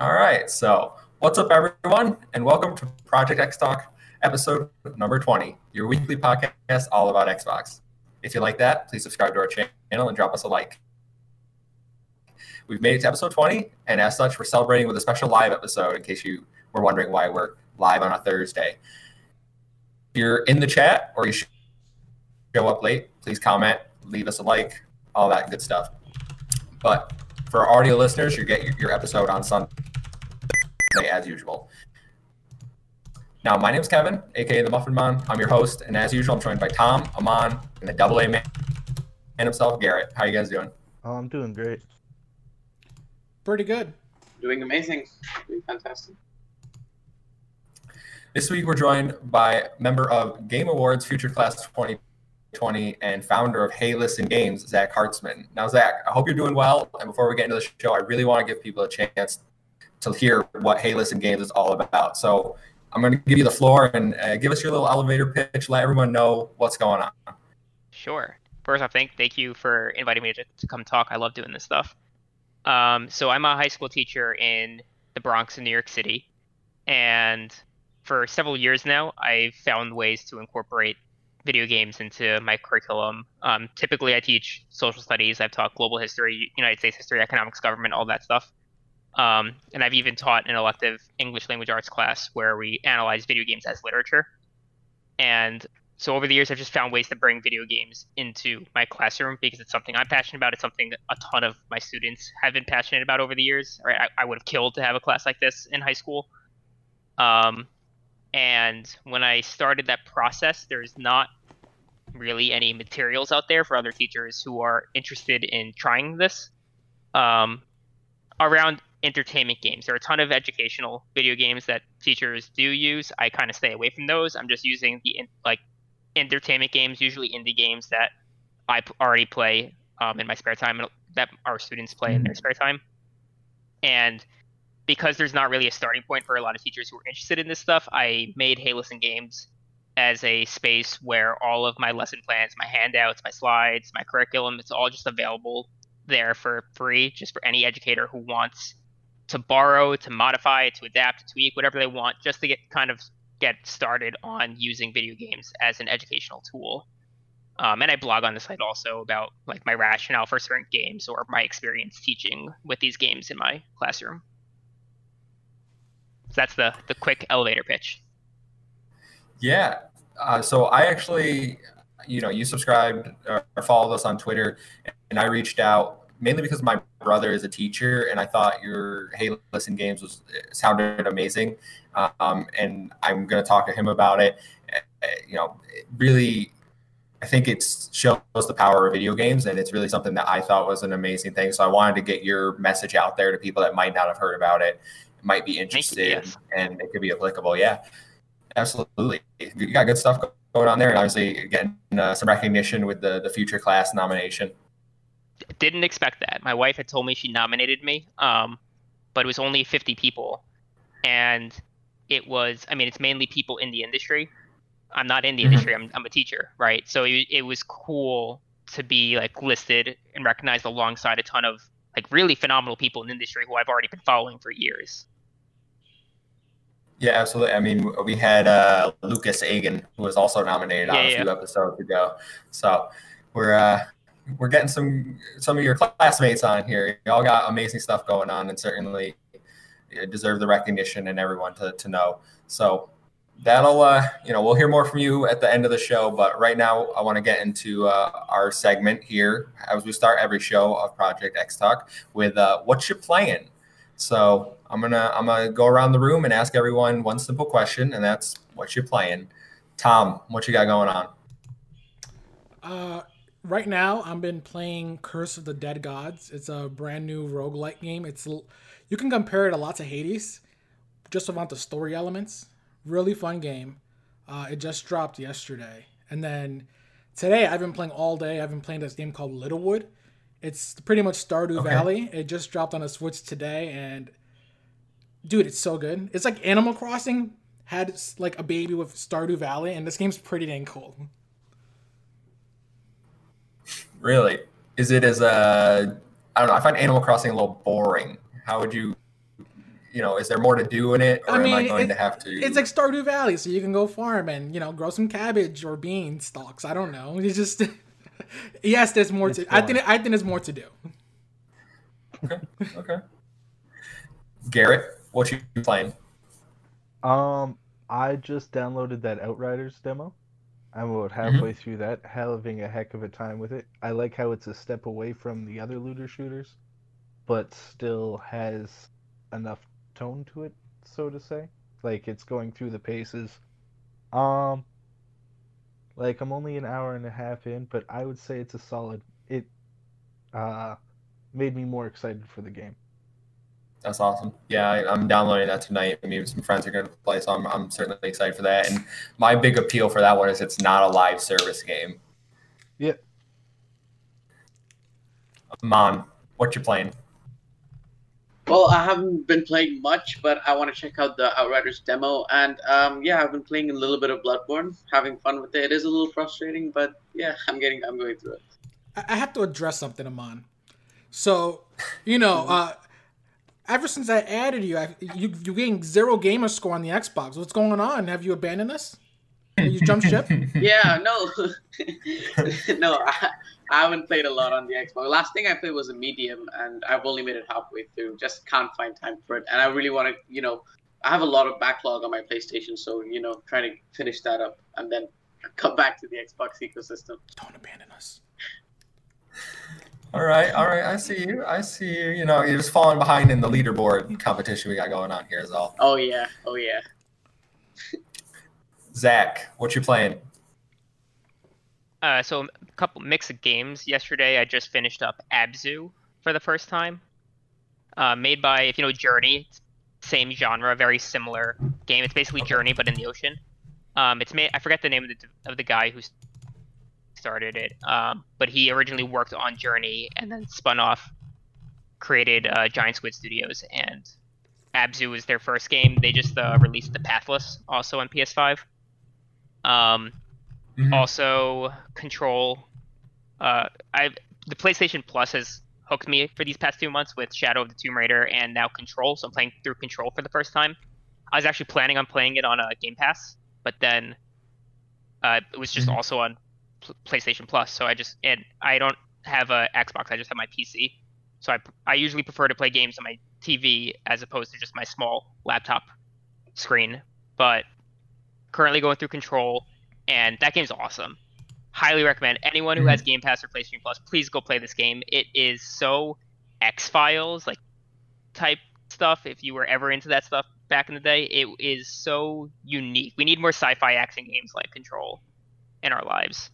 All right. So, what's up, everyone, and welcome to Project X Talk, episode number 20, your weekly podcast all about Xbox. If you like that, please subscribe to our channel and drop us a like. We've made it to episode 20, and as such, we're celebrating with a special live episode in case you were wondering why we're live on a Thursday. If you're in the chat or you show up late, please comment, leave us a like, all that good stuff. But for our audio listeners, you get your, your episode on Sunday as usual. Now, my name is Kevin, aka the Muffin Man. I'm your host, and as usual, I'm joined by Tom, Amon, and the double A man and himself, Garrett. How you guys doing? Oh, I'm doing great. Pretty good. Doing amazing. Doing fantastic. This week, we're joined by member of Game Awards Future Class 2020 and founder of Hey Listen Games, Zach Hartzman. Now, Zach, I hope you're doing well. And before we get into the show, I really want to give people a chance to hear what Hey Listen Games is all about. So I'm going to give you the floor and uh, give us your little elevator pitch. Let everyone know what's going on. Sure. First off, thank thank you for inviting me to, to come talk. I love doing this stuff. Um, so I'm a high school teacher in the Bronx in New York City, and for several years now, I've found ways to incorporate video games into my curriculum. Um, typically, I teach social studies. I've taught global history, United States history, economics, government, all that stuff. Um, and I've even taught an elective English language arts class where we analyze video games as literature. And so over the years, I've just found ways to bring video games into my classroom because it's something I'm passionate about. It's something a ton of my students have been passionate about over the years. Right? I, I would have killed to have a class like this in high school. Um, and when I started that process, there's not really any materials out there for other teachers who are interested in trying this. Um, around entertainment games. There are a ton of educational video games that teachers do use. I kind of stay away from those. I'm just using the like entertainment games, usually indie games that I already play um, in my spare time, and that our students play in their spare time. And because there's not really a starting point for a lot of teachers who are interested in this stuff, I made Hey Listen Games as a space where all of my lesson plans, my handouts, my slides, my curriculum, it's all just available there for free, just for any educator who wants to borrow, to modify, to adapt, to tweak, whatever they want, just to get kind of get started on using video games as an educational tool. Um, and I blog on the site also about like my rationale for certain games or my experience teaching with these games in my classroom. So that's the the quick elevator pitch. Yeah. Uh, so I actually, you know, you subscribed or followed us on Twitter, and I reached out mainly because my brother is a teacher, and I thought your Hey Listen Games was sounded amazing, um, and I'm going to talk to him about it. You know, really, I think it shows the power of video games, and it's really something that I thought was an amazing thing. So I wanted to get your message out there to people that might not have heard about it, might be interested, yes. and it could be applicable. Yeah, absolutely. You got good stuff going on there, and obviously getting uh, some recognition with the the future class nomination didn't expect that. My wife had told me she nominated me, um, but it was only 50 people, and it was. I mean, it's mainly people in the industry. I'm not in the mm-hmm. industry. I'm, I'm a teacher, right? So it, it was cool to be like listed and recognized alongside a ton of like really phenomenal people in the industry who I've already been following for years. Yeah, absolutely. I mean, we had uh, Lucas Agan, who was also nominated yeah, on a few episodes ago. So we're uh, we're getting some some of your classmates on here. Y'all got amazing stuff going on, and certainly deserve the recognition and everyone to, to know. So that'll uh, you know we'll hear more from you at the end of the show. But right now, I want to get into uh, our segment here as we start every show of Project X Talk with uh, what you playing. So I'm gonna I'm gonna go around the room and ask everyone one simple question, and that's what you're playing. Tom, what you got going on? Uh, right now I've been playing Curse of the Dead Gods. It's a brand new roguelike game. It's you can compare it a lot to Hades, just about the story elements. Really fun game. Uh, it just dropped yesterday, and then today I've been playing all day. I've been playing this game called Littlewood. It's pretty much Stardew okay. Valley. It just dropped on a Switch today, and dude, it's so good. It's like Animal Crossing had like a baby with Stardew Valley, and this game's pretty dang cool. Really? Is it as a I don't know. I find Animal Crossing a little boring. How would you? you know, is there more to do in it, or I mean, am I going it- to have to? It's like Stardew Valley, so you can go farm and you know grow some cabbage or bean stalks. I don't know. It's just yes, there's more It's to. I think I think there's more to do. okay, okay. Garrett, what you playing? Um, I just downloaded that Outriders demo. I'm about halfway through that, having a heck of a time with it. I like how it's a step away from the other looter shooters, but still has enough tone to it, so to say. Like it's going through the paces. Um, like I'm only an hour and a half in, but I would say it's a solid. It uh made me more excited for the game. That's awesome. Yeah, I, I'm downloading that tonight. Me and some friends are going to play, so I'm, I'm certainly excited for that. And my big appeal for that one is it's not a live service game. Yeah. Mon, what you playing? Well, I haven't been playing much, but I want to check out the Outriders demo. And um, yeah, I've been playing a little bit of Bloodborne, having fun with it. It is a little frustrating, but yeah, I'm getting, I'm going through it. I I have to address something, Amon. So, you know, uh, ever since I added you, I, you you getting zero gamer score on the Xbox. What's going on? Have you abandoned us? You jumped ship? Yeah, no, no, I, I haven't played a lot on the Xbox. Last thing I played was a medium, and I've only made it halfway through. Just can't find time for it, and I really want to, you know, I have a lot of backlog on my PlayStation, so you know, trying to finish that up and then come back to the Xbox ecosystem. Don't abandon us. All right, all right. I see you. I see you. You know, you're just falling behind in the leaderboard competition we got going on here, is all. Oh yeah, oh yeah. Zach, what you playing? Uh, so a couple mix of games. Yesterday, I just finished up Abzu for the first time. Uh, made by, if you know Journey, same genre, very similar game. It's basically Journey but in the ocean. Um, it's made. I forget the name of the of the guy who started it, um, but he originally worked on Journey and then spun off, created uh, Giant Squid Studios, and Abzu was their first game. They just uh, released the Pathless also on PS5. Um, Mhm. also control uh i the playstation plus has hooked me for these past two months with shadow of the tomb raider and now control so i'm playing through control for the first time i was actually planning on playing it on a game pass but then uh it was just Mhm. also on playstation plus so i just and i don't have a xbox i just have my pc so i i usually prefer to play games on my tv as opposed to just my small laptop screen but currently going through control and that game's awesome. Highly recommend anyone who mm-hmm. has Game Pass or PlayStation Plus, please go play this game. It is so X Files like type stuff. If you were ever into that stuff back in the day, it is so unique. We need more sci-fi action games like Control in our lives.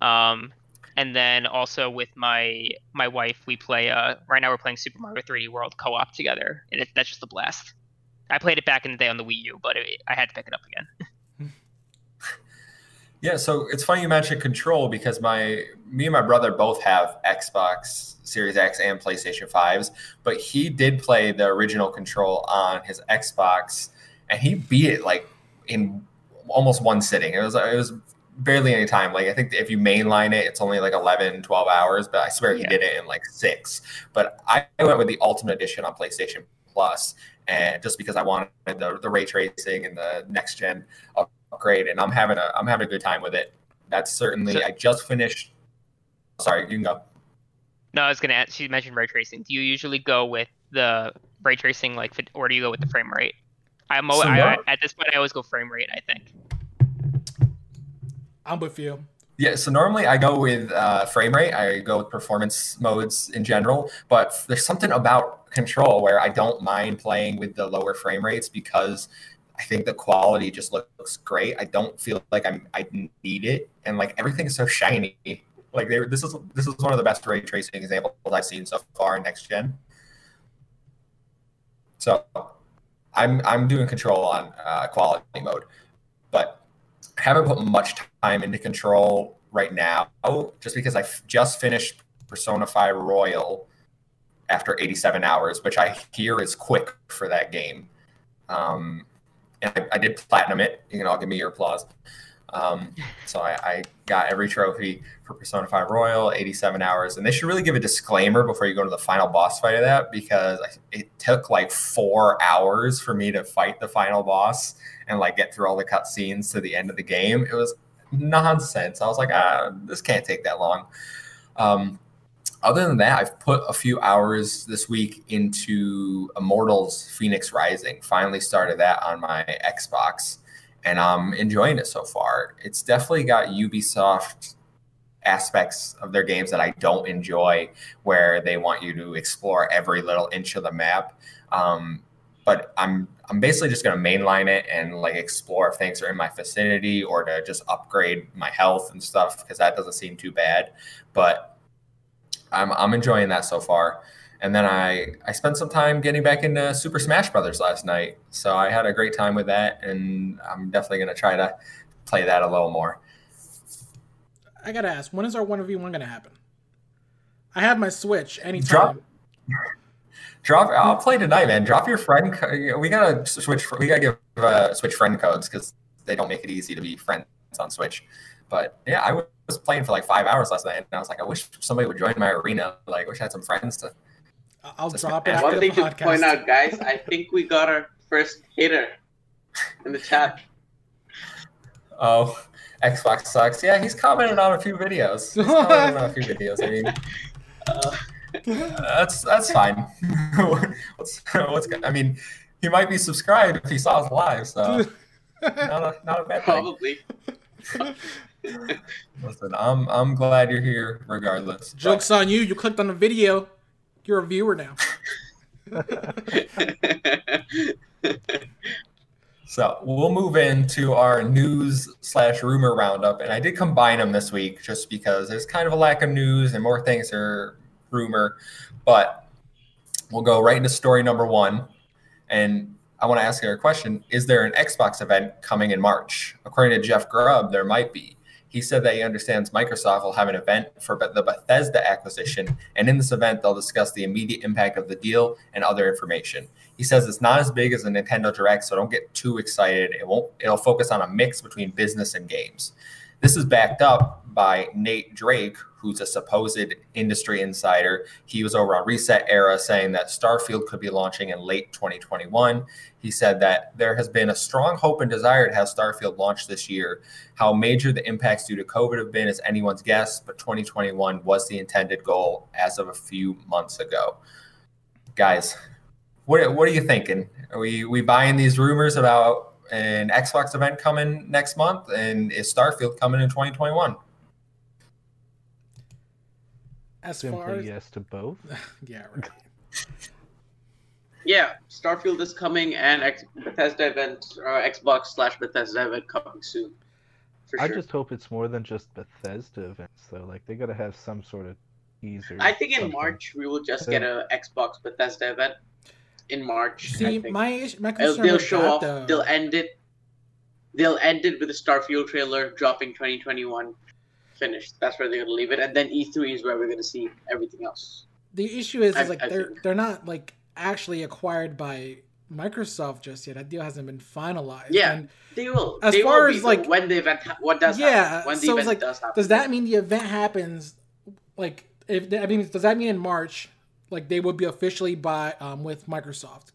Um, and then also with my my wife, we play. Uh, right now we're playing Super Mario 3D World co-op together, and it, that's just a blast. I played it back in the day on the Wii U, but it, I had to pick it up again. Yeah, so it's funny you mentioned Control because my me and my brother both have Xbox Series X and PlayStation 5s, but he did play the original Control on his Xbox and he beat it like in almost one sitting. It was it was barely any time. Like I think if you mainline it, it's only like 11, 12 hours, but I swear he did it in like 6. But I went with the Ultimate Edition on PlayStation Plus and just because I wanted the, the ray tracing and the next gen upgrade and I'm having a I'm having a good time with it. That's certainly So- I just finished sorry, you can go. No, I was gonna ask. She mentioned ray tracing. Do you usually go with the ray tracing, like, fit- or do you go with the frame rate? I'm al- So I, at this point, I always go frame rate. I think. I'm with you. Yeah, so normally I go with uh, frame rate. I go with performance modes in general, but there's something about control where I don't mind playing with the lower frame rates because I think the quality just looks great. I don't feel like I'm I need it, and like everything is so shiny. Like they, this is this is one of the best ray tracing examples I've seen so far in next gen. So I'm I'm doing control on uh, quality mode, but I haven't put much time into control right now, just because I just finished Persona 5 Royal after 87 hours, which I hear is quick for that game. Um, and I, I did platinum it. You can all give me your applause. Um, so I, I got every trophy for Persona 5 Royal, 87 hours. And they should really give a disclaimer before you go to the final boss fight of that because it took like four hours for me to fight the final boss and like get through all the cutscenes to the end of the game. It was nonsense. I was like, ah, this can't take that long. Um, other than that, I've put a few hours this week into Immortals Phoenix Rising. Finally started that on my Xbox and I'm enjoying it so far. It's definitely got Ubisoft aspects of their games that I don't enjoy, where they want you to explore every little inch of the map. Um, but I'm I'm basically just going to mainline it and like explore if things are in my vicinity or to just upgrade my health and stuff because that doesn't seem too bad. But I'm I'm enjoying that so far. And then I I spent some time getting back into Super Smash Brothers last night. So I had a great time with that, and I'm definitely going to try to play that a little more. I gotta ask, when is our one v one gonna happen? I have my Switch anytime. Drop, drop. I'll play tonight, man. Drop your friend. We gotta switch. We gotta give uh, Switch friend codes because they don't make it easy to be friends on Switch. But yeah, I was playing for like five hours last night, and I was like, I wish somebody would join my arena. Like, I wish I had some friends to I'll drop it. One thing to point out, guys, I think we got our first hitter in the chat. Oh, Xbox sucks. Yeah, he's commented on a few videos. He's commented on a few videos. I mean, uh, that's that's fine. what's, what's I mean, he might be subscribed if he saw us live. So not a, not a bad thing. Probably. Listen, I'm I'm glad you're here regardless. Jokes but... on you. You clicked on the video. You're a viewer now. so we'll move into our news slash rumor roundup, and I did combine them this week just because there's kind of a lack of news and more things are rumor. But we'll go right into story number one, and I want to ask you a question: Is there an Xbox event coming in March? According to Jeff Grubb, there might be. He said that he understands Microsoft will have an event for the Bethesda acquisition, and in this event, they'll discuss the immediate impact of the deal and other information. He says it's not as big as a Nintendo Direct, so don't get too excited. It won't. It'll focus on a mix between business and games. This is backed up by Nate Drake, who's a supposed industry insider. He was over on Reset Era saying that Starfield could be launching in late 2021. He said that there has been a strong hope and desire to have Starfield launch this year. How major the impacts due to COVID have been is anyone's guess, but 2021 was the intended goal as of a few months ago. Guys, what, what are you thinking? Are we, we buying these rumors about an Xbox event coming next month? And is Starfield coming in 2021? As Simply far as... yes to both. yeah, right. yeah, Starfield is coming, and X- Bethesda event, uh, Xbox slash Bethesda event coming soon. I sure. just hope it's more than just Bethesda events, though. Like they gotta have some sort of teaser. I think in March we will just get a Xbox Bethesda event. In March, see my my concern they'll show that, off. Though. They'll end it. They'll end it with a Starfield trailer dropping 2021 finished. That's where they're gonna leave it, and then E3 is where we're gonna see everything else. The issue is, is I, like I they're think. they're not like actually acquired by Microsoft just yet. That deal hasn't been finalized. Yeah, and they will. As they far will as like when the event, what does yeah, happen, when the so event like, does happen. Does that mean the event happens? Like, if I mean, does that mean in March? Like they would be officially by um, with Microsoft.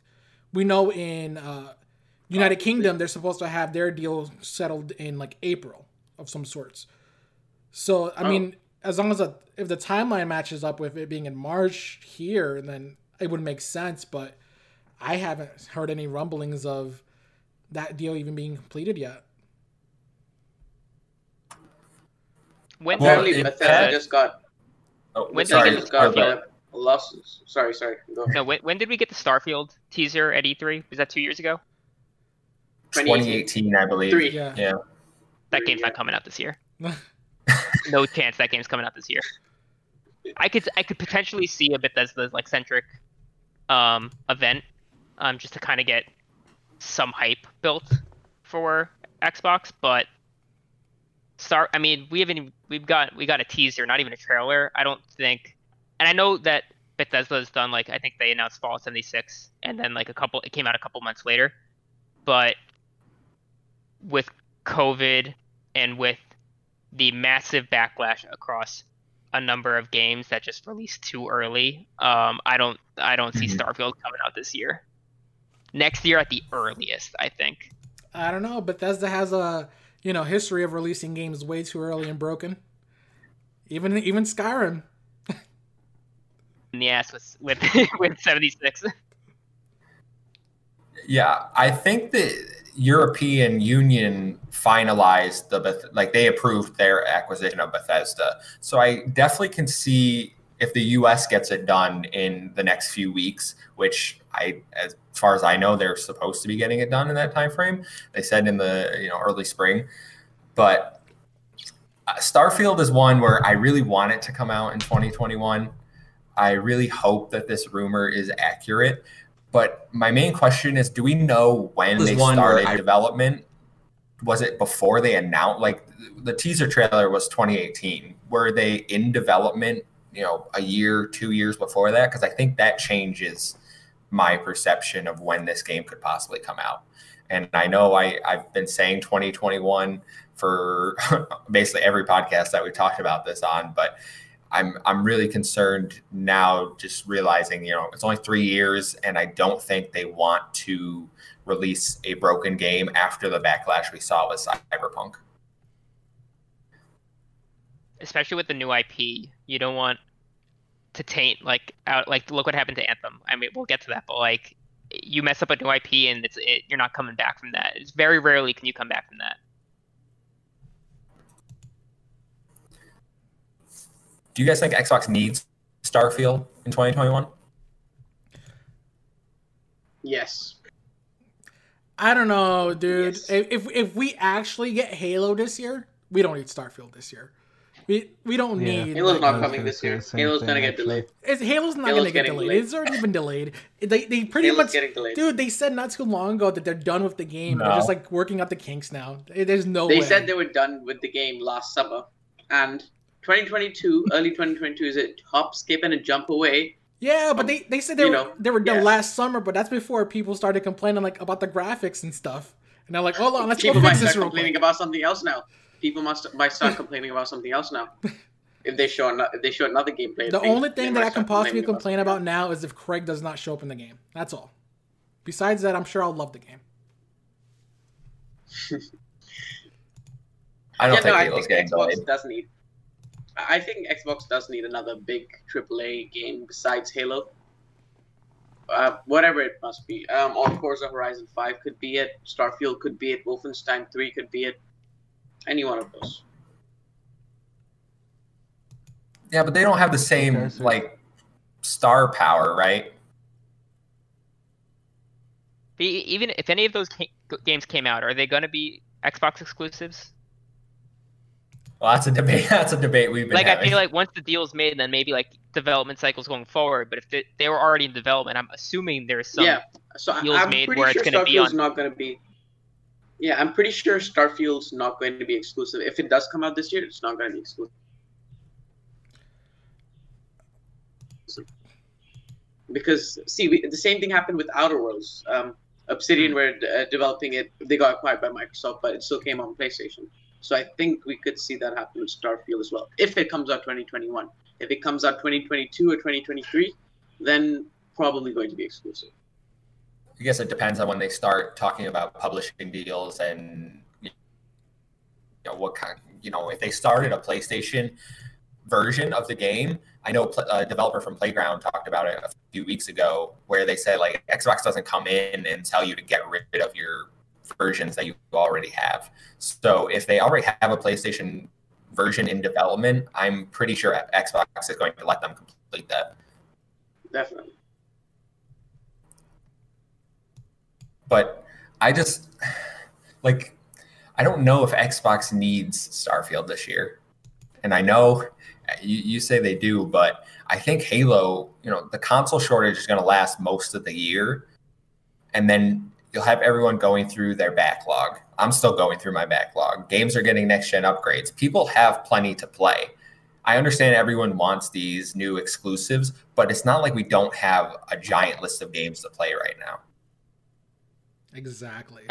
We know in uh, United Kingdom they're supposed to have their deal settled in like April of some sorts. So I oh. mean, as long as a, if the timeline matches up with it being in March here, then it would make sense. But I haven't heard any rumblings of that deal even being completed yet. When well, apparently Bethesda just got. Oh, when sorry, did we get the losses? Sorry, sorry. No, when, when did we get the Starfield teaser at E3? Was that two years ago? 2018, I believe. Three. Yeah. yeah. That game's not coming out this year. no chance that game's coming out this year. I could I could potentially see a Bethesda like centric um, event, um, just to kind of get some hype built for Xbox, but start. I mean, we haven't we've got we got a teaser, not even a trailer. I don't think, and I know that Bethesda has done like I think they announced Fallout 76, and then like a couple it came out a couple months later, but with COVID and with the massive backlash across a number of games that just released too early, um, I don't I don't see Mhm. Starfield coming out this year. Next year at the earliest, I think. I don't know. Bethesda has a you know history of releasing games way too early and broken. Even even Skyrim. In the ass with with with 76. Yeah, I think the European Union finalized the like they approved their acquisition of Bethesda. So I definitely can see if the US gets it done in the next few weeks, which I as far as I know they're supposed to be getting it done in that time frame. They said in the, you know, early spring. But uh, Starfield is one where I really want it to come out in 2021. I really hope that this rumor is accurate. But my main question is, do we know when they started I- development? Was it before they announced? Like the teaser trailer was 2018. Were they in development? You know, a year, two years before that? Because I think that changes my perception of when this game could possibly come out. And I know I, I've been saying 2021 for basically every podcast that we've talked about this on, but I'm I'm really concerned now just realizing, you know, it's only 3 years and I don't think they want to release a broken game after the backlash we saw with Cyberpunk. especially with the new IP, you don't want to taint like out like look what happened to Anthem. I mean, we'll get to that, but like you mess up a new IP and it's it, you're not coming back from that. It's very rarely can you come back from that. Do you guys think Xbox needs Starfield in 2021? Yes. I don't know, dude. Yes. If if we actually get Halo this year, we don't need Starfield this year. We we don't Yeah. need. Halo's like, not coming gonna this year. Halo's thing, gonna get delayed. It's, Halo's not Halo's gonna get delayed. delayed. It's already been delayed. They they pretty Halo's much, getting delayed. dude. They said not too long ago that they're done with the game. They're just like working out the kinks now. There's no They way. said they were done with the game last summer, and 2022, early 2022 is a hop, skip, and a jump away. Yeah, but they, they said they You were know, they were done yeah. last summer, but that's before people started complaining like about the graphics and stuff. And they're like, hold on, let's People go might fix this start real complaining quick. about something else now. People must might start complaining about something else now. If they show ano- if they show another gameplay, The they- only thing that I can possibly complain something about now is if Craig does not show up in the game. That's all. Besides that, I'm sure I'll love the game. I don't yeah, think no, I Halo's getting Xbox delayed. does need. I think Xbox does need another big AAA game besides Halo. Uh, whatever it must be. Um, or Forza Horizon Five could be it. Starfield could be it. Wolfenstein Three could be it. Any one of those. Yeah, but they don't have the same Okay, so- like star power, right? Be- Even if any of those ca- games came out, are they going to be Xbox exclusives? Well, that's a debate. That's a debate we've been Like I feel like once the deal's made, then maybe like development cycles going forward. But if they, they were already in development, I'm assuming there's some. yeah. So I- deals I'm made pretty where it's sure gonna be on- not going to be. Yeah, I'm pretty sure Starfield's not going to be exclusive. If it does come out this year, it's not going to be exclusive. Because see, we, the same thing happened with Outer Worlds. Um, Obsidian were uh, developing it; they got acquired by Microsoft, but it still came on PlayStation. So I think we could see that happen with Starfield as well, if it comes out 2021. If it comes out 2022 or 2023, then probably going to be exclusive. I guess it depends on when they start talking about publishing deals and you know what kind. You know, if they started a PlayStation version of the game, I know a uh, developer from Playground talked about it a few weeks ago, where they said like Xbox doesn't come in and tell you to get rid of your versions that you already have. So if they already have a PlayStation version in development, I'm pretty sure Xbox is going to let them complete that. Definitely. but I just like I don't know if Xbox needs Starfield this year. And I know you, you say they do, but I think Halo, you know, the console shortage is going to last most of the year. And then you'll have everyone going through their backlog. I'm still going through my backlog. Games are getting next gen upgrades. People have plenty to play. I understand everyone wants these new exclusives, but it's not like we don't have a giant list of games to play right now. Exactly.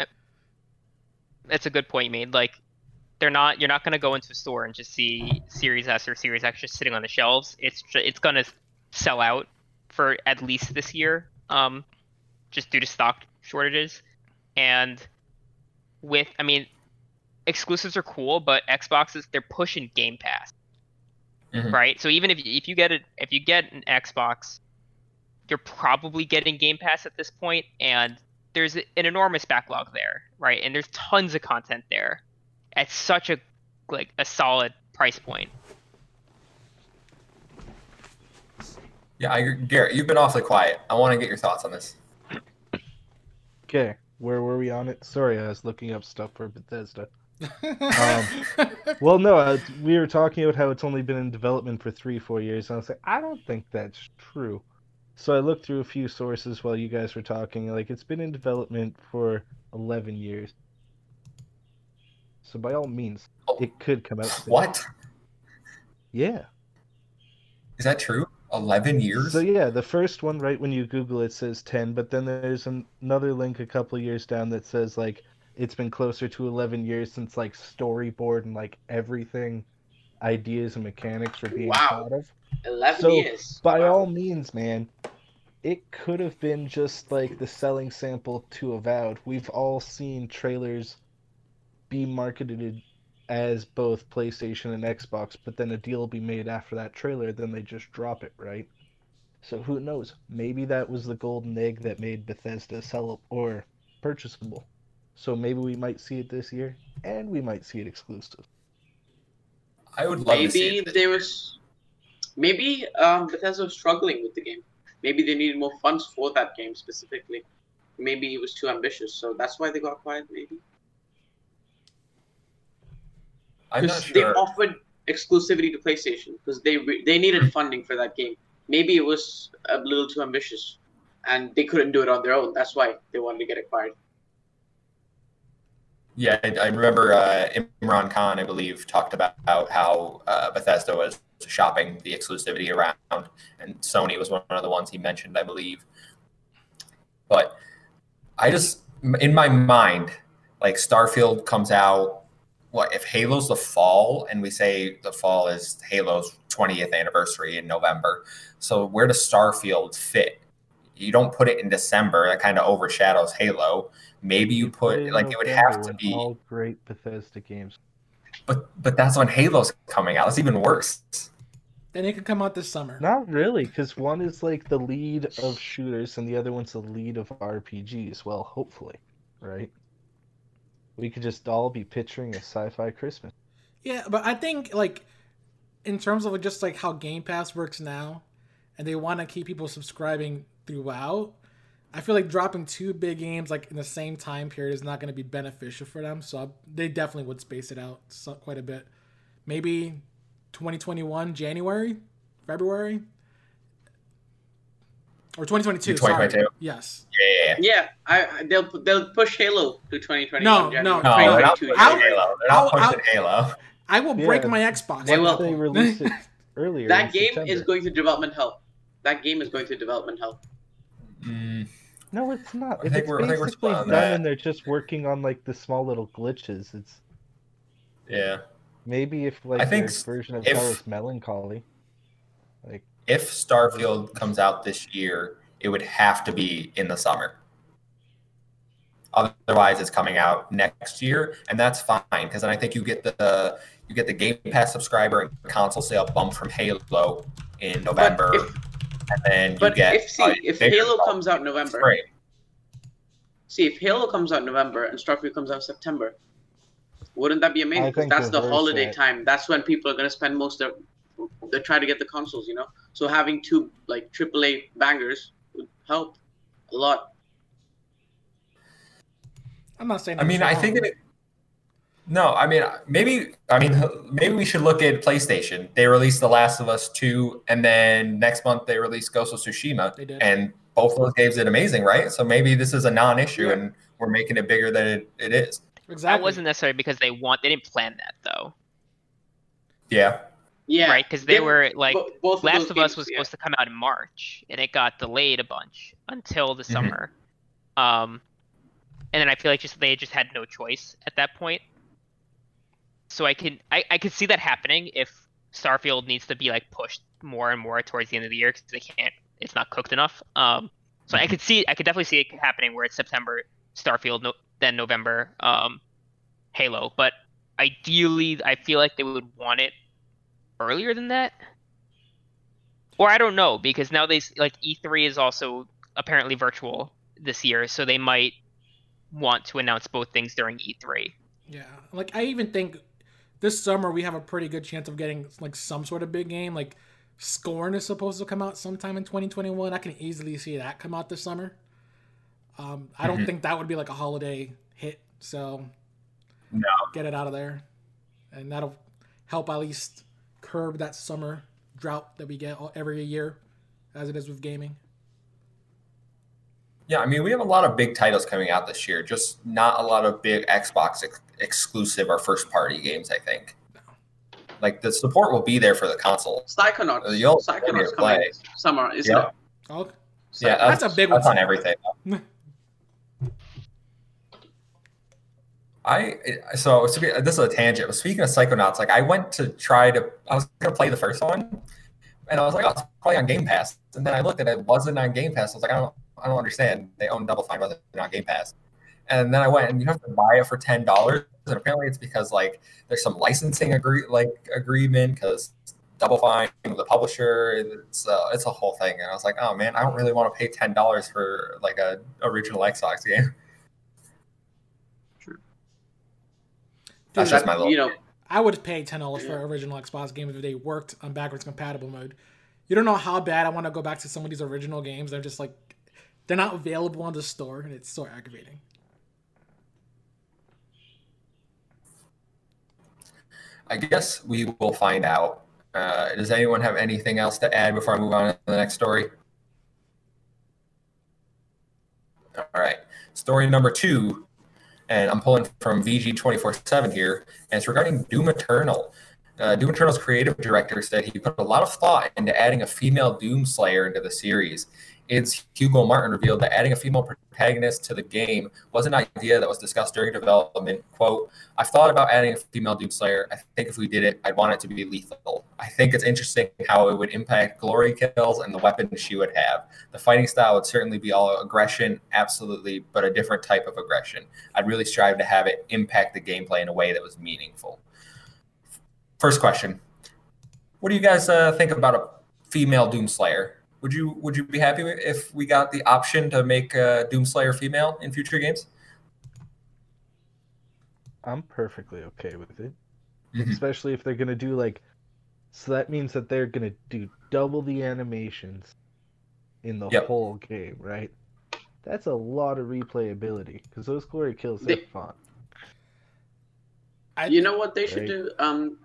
That's a good point you made. Like, they're not. You're not gonna go into a store and just see Series S or Series X just sitting on the shelves. It's ju- it's gonna sell out for at least this year, um, just due to stock shortages. And with, I mean, exclusives are cool, but Xboxes they're pushing Game Pass, Mhm. right? So even if if you get it, if you get an Xbox, you're probably getting Game Pass at this point, and there's an enormous backlog there, right? And there's tons of content there at such a like a solid price point. Yeah, I, Garrett, you've been awfully quiet. I want to get your thoughts on this. Okay, where were we on it? Sorry, I was looking up stuff for Bethesda. Um, Well, no, uh, we were talking about how it's only been in development for three, four years, and I was like, I don't think that's true. So I looked through a few sources while you guys were talking. Like, it's been in development for 11 years. So by all means, Oh. it could come out. soon. What Yeah. is that true? Eleven years? So yeah, the first one, right when you Google it, says 10, but then there's an- another link a couple years down that says like it's been closer to 11 years since like storyboard and like everything, ideas and mechanics were being Wow. thought of. Eleven So, years. By Wow. all means, man, it could have been just like the selling sample to Avowed. We've all seen trailers be marketed as both PlayStation and Xbox, but then a deal will be made after that trailer, then they just drop it, right? So who knows? Maybe that was the golden egg that made Bethesda sell or purchasable. So maybe we might see it this year, and we might see it exclusive. I would love to see maybe it. there was maybe um, Bethesda was struggling with the game. Maybe they needed more funds for that game specifically. Maybe it was too ambitious, so that's why they got quiet. Maybe Because they offered exclusivity to PlayStation because they they needed funding for that game. Maybe it was a little too ambitious, and they couldn't do it on their own. That's why they wanted to get acquired. Yeah, I, I remember uh, Imran Khan, I believe, talked about how uh, Bethesda was shopping the exclusivity around, and Sony was one of the ones he mentioned, I believe. But I just, in my mind, like Starfield comes out. What if Halo's the fall, and we say the fall is Halo's 20th anniversary in November? So where does Starfield fit? You don't put it in December; that kind of overshadows Halo. Maybe you put in like it would have to be, all great Bethesda games. but but that's when Halo's coming out. It's even worse. then it could come out this summer. Not really, because one is like the lead of shooters and the other one's the lead of RPGs. Well, hopefully, right? We could just all be picturing a sci-fi Christmas. Yeah, but I think like in terms of just like how Game Pass works now, and they want to keep people subscribing throughout. I feel like dropping two big games like in the same time period is not going to be beneficial for them. So I, they definitely would space it out quite a bit. Maybe 2021 January, February, or 2022. sorry. 2022. Yes. Yeah. Yeah, I, I they'll they'll push Halo to 2020. No, no, No, they're not 2022. pushing How- Halo. They're how- not how- pushing Halo. I will Yeah. break my Xbox. They will. that They point. released it earlier. That in game is going to development hell. That game is going to development hell. Mm, No, it's not. I think it's we're- I think we're basically done that. and they're just working on like the small little glitches. It's yeah. maybe if like I think their s- version of if- Hell is Melancholy. Like If Starfield comes out this year, it would have to be in the summer. Otherwise, it's coming out next year, and that's fine because then I think you get the you get the Game Pass subscriber and console sale bump from Halo in November, But if, and then you but get if see a if Halo comes out in November, spring. see if Halo comes out November and Starfield comes out September, wouldn't that be amazing? I 'Cause think that's the holiday that. time. That's when people are going to spend most of. They try to get the consoles, you know. So having two like AAA bangers would help a lot. I'm not saying. I mean, it's I think it. No, I mean, maybe. I mean, maybe we should look at PlayStation. They released The Last of Us Two, and then next month they released Ghost of Tsushima, They did. and both those games did amazing, right? So maybe this is a non-issue, Yeah. and we're making it bigger than it, it is. exactly. That wasn't necessarily because they want. They didn't plan that though, Yeah, Yeah, right? Because they were like, bo- both of Last those of Us was yeah. supposed to come out in March, and it got delayed a bunch until the Mhm. summer. Um, and then I feel like just they just had no choice at that point. so I can I, I could see that happening if Starfield needs to be like pushed more and more towards the end of the year because they can't it's not cooked enough. Um, so I could see I could definitely see it happening where it's September Starfield, no, then November um, Halo. But ideally, I feel like they would want it earlier than that. Or I don't know because now they like E3 is also apparently virtual this year, so they might want to announce both things during E3. Yeah, like I even think this summer we have a pretty good chance of getting like some sort of big game. Like Scorn is supposed to come out sometime in 2021. I can easily see that come out this summer. Um, I don't Mhm. think that would be like a holiday hit, so No. get it out of there, and that'll help at least curb that summer drought that we get all- every year, as it is with gaming. Yeah, I mean, we have a lot of big titles coming out this year, just not a lot of big Xbox ex- exclusive or first party games, I think. Like the support will be there for the console. Psychonauts. You'll- Psychonauts coming play. summer, isn't Yep. it? Oh, Yeah, that's a big That's one. on everything. I so this is a tangent. But speaking of Psychonauts, like I went to try to, I was gonna play the first one, and I was like, oh, it's probably on Game Pass. And then I looked at it, it wasn't on Game Pass. I was like, I don't, I don't understand. They own Double Fine, wasn't on Game Pass. And then I went, and you have to buy it for ten dollars. And apparently, it's because like there's some licensing agree like agreement because Double Fine, the publisher, it's uh, it's a whole thing. And I was like, oh man, I don't really want to pay ten dollars for like a original Xbox game. Dude, just my little. You know, I would pay ten dollars for Yeah. original Xbox games if they worked on backwards compatible mode. You don't know how bad I want to go back to some of these original games. They're just like they're not available on the store, and it's so aggravating. I guess we will find out. Uh, does anyone have anything else to add before I move on to the next story? All right. Story number two, and I'm pulling from VG 24 7 here, and it's regarding Doom Eternal. Uh, Doom Eternal's creative director said he put a lot of thought into adding a female Doom Slayer into the series. It's Hugo Martin revealed that adding a female protagonist to the game was an idea that was discussed during development. Quote, I've thought about adding a female Doom Slayer. I think if we did it, I'd want it to be lethal. I think it's interesting how it would impact glory kills and the weapons she would have. The fighting style would certainly be all aggression, absolutely, but a different type of aggression. I'd really strive to have it impact the gameplay in a way that was meaningful. First question: What do you guys uh, think about a female Doom Slayer? Would you would you be happy if we got the option to make uh, Doom Slayer female in future games? I'm perfectly okay with it. Mhm. Especially if they're gonna do like so that means that they're gonna do double the animations in the Yep. whole game, right? That's a lot of replayability because those glory kills are fun. I, you know what they should Right. do? Um,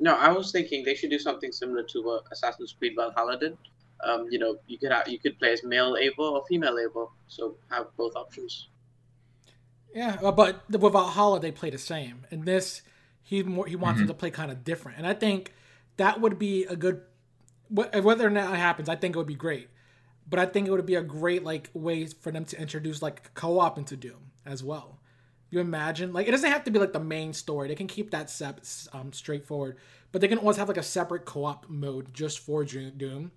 no, I was thinking they should do something similar to what Assassin's Creed Valhalla did. Um, you know, you could have, you could play as male Eivor or female Eivor, so have both options. Yeah, uh, but with Valhalla they play the same. And this, he more he wants Mhm. them to play kind of different. And I think that would be a good. wh- Whether or not it happens, I think it would be great. But I think it would be a great like way for them to introduce like co-op into Doom as well. You imagine like it doesn't have to be like the main story. They can keep that sep- um, straightforward, but they can always have like a separate co-op mode just for Doom.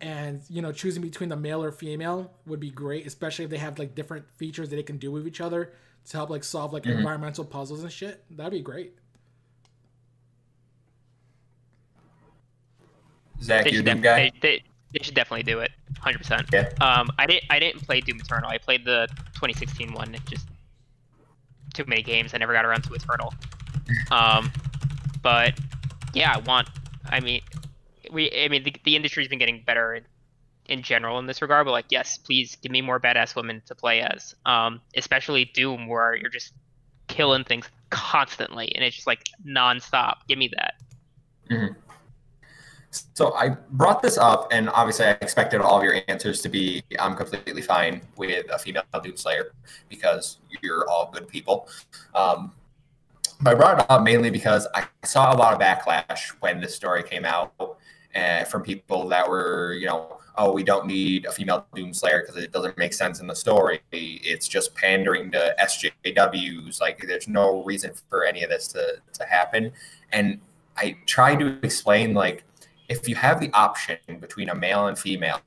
And you know, choosing between the male or female would be great, especially if they have like different features that they can do with each other to help like solve like Mhm. environmental puzzles and shit. That'd be great. Zach, They you a should, Doom def- guy? they, they, they should definitely do it, 100%. Yeah. Um, I didn't I didn't play Doom Eternal. I played the 2016 one. It just too many games. I never got around to Eternal. Um, but yeah, I want. I mean, we. I mean, the, the industry's been getting better in, in general in this regard. But like, yes, please give me more badass women to play as. Um, especially Doom, where you're just killing things constantly, and it's just like nonstop. Give me that. So I brought this up, and obviously I expected all of your answers to be I'm completely fine with a female Doom Slayer because you're all good people. Um, but I brought it up mainly because I saw a lot of backlash when this story came out uh, from people that were, you know, oh, we don't need a female Doomslayer because it doesn't make sense in the story. It's just pandering to SJWs. Like, there's no reason for any of this to, to happen. And I tried to explain, like, if you have the option between a male and female,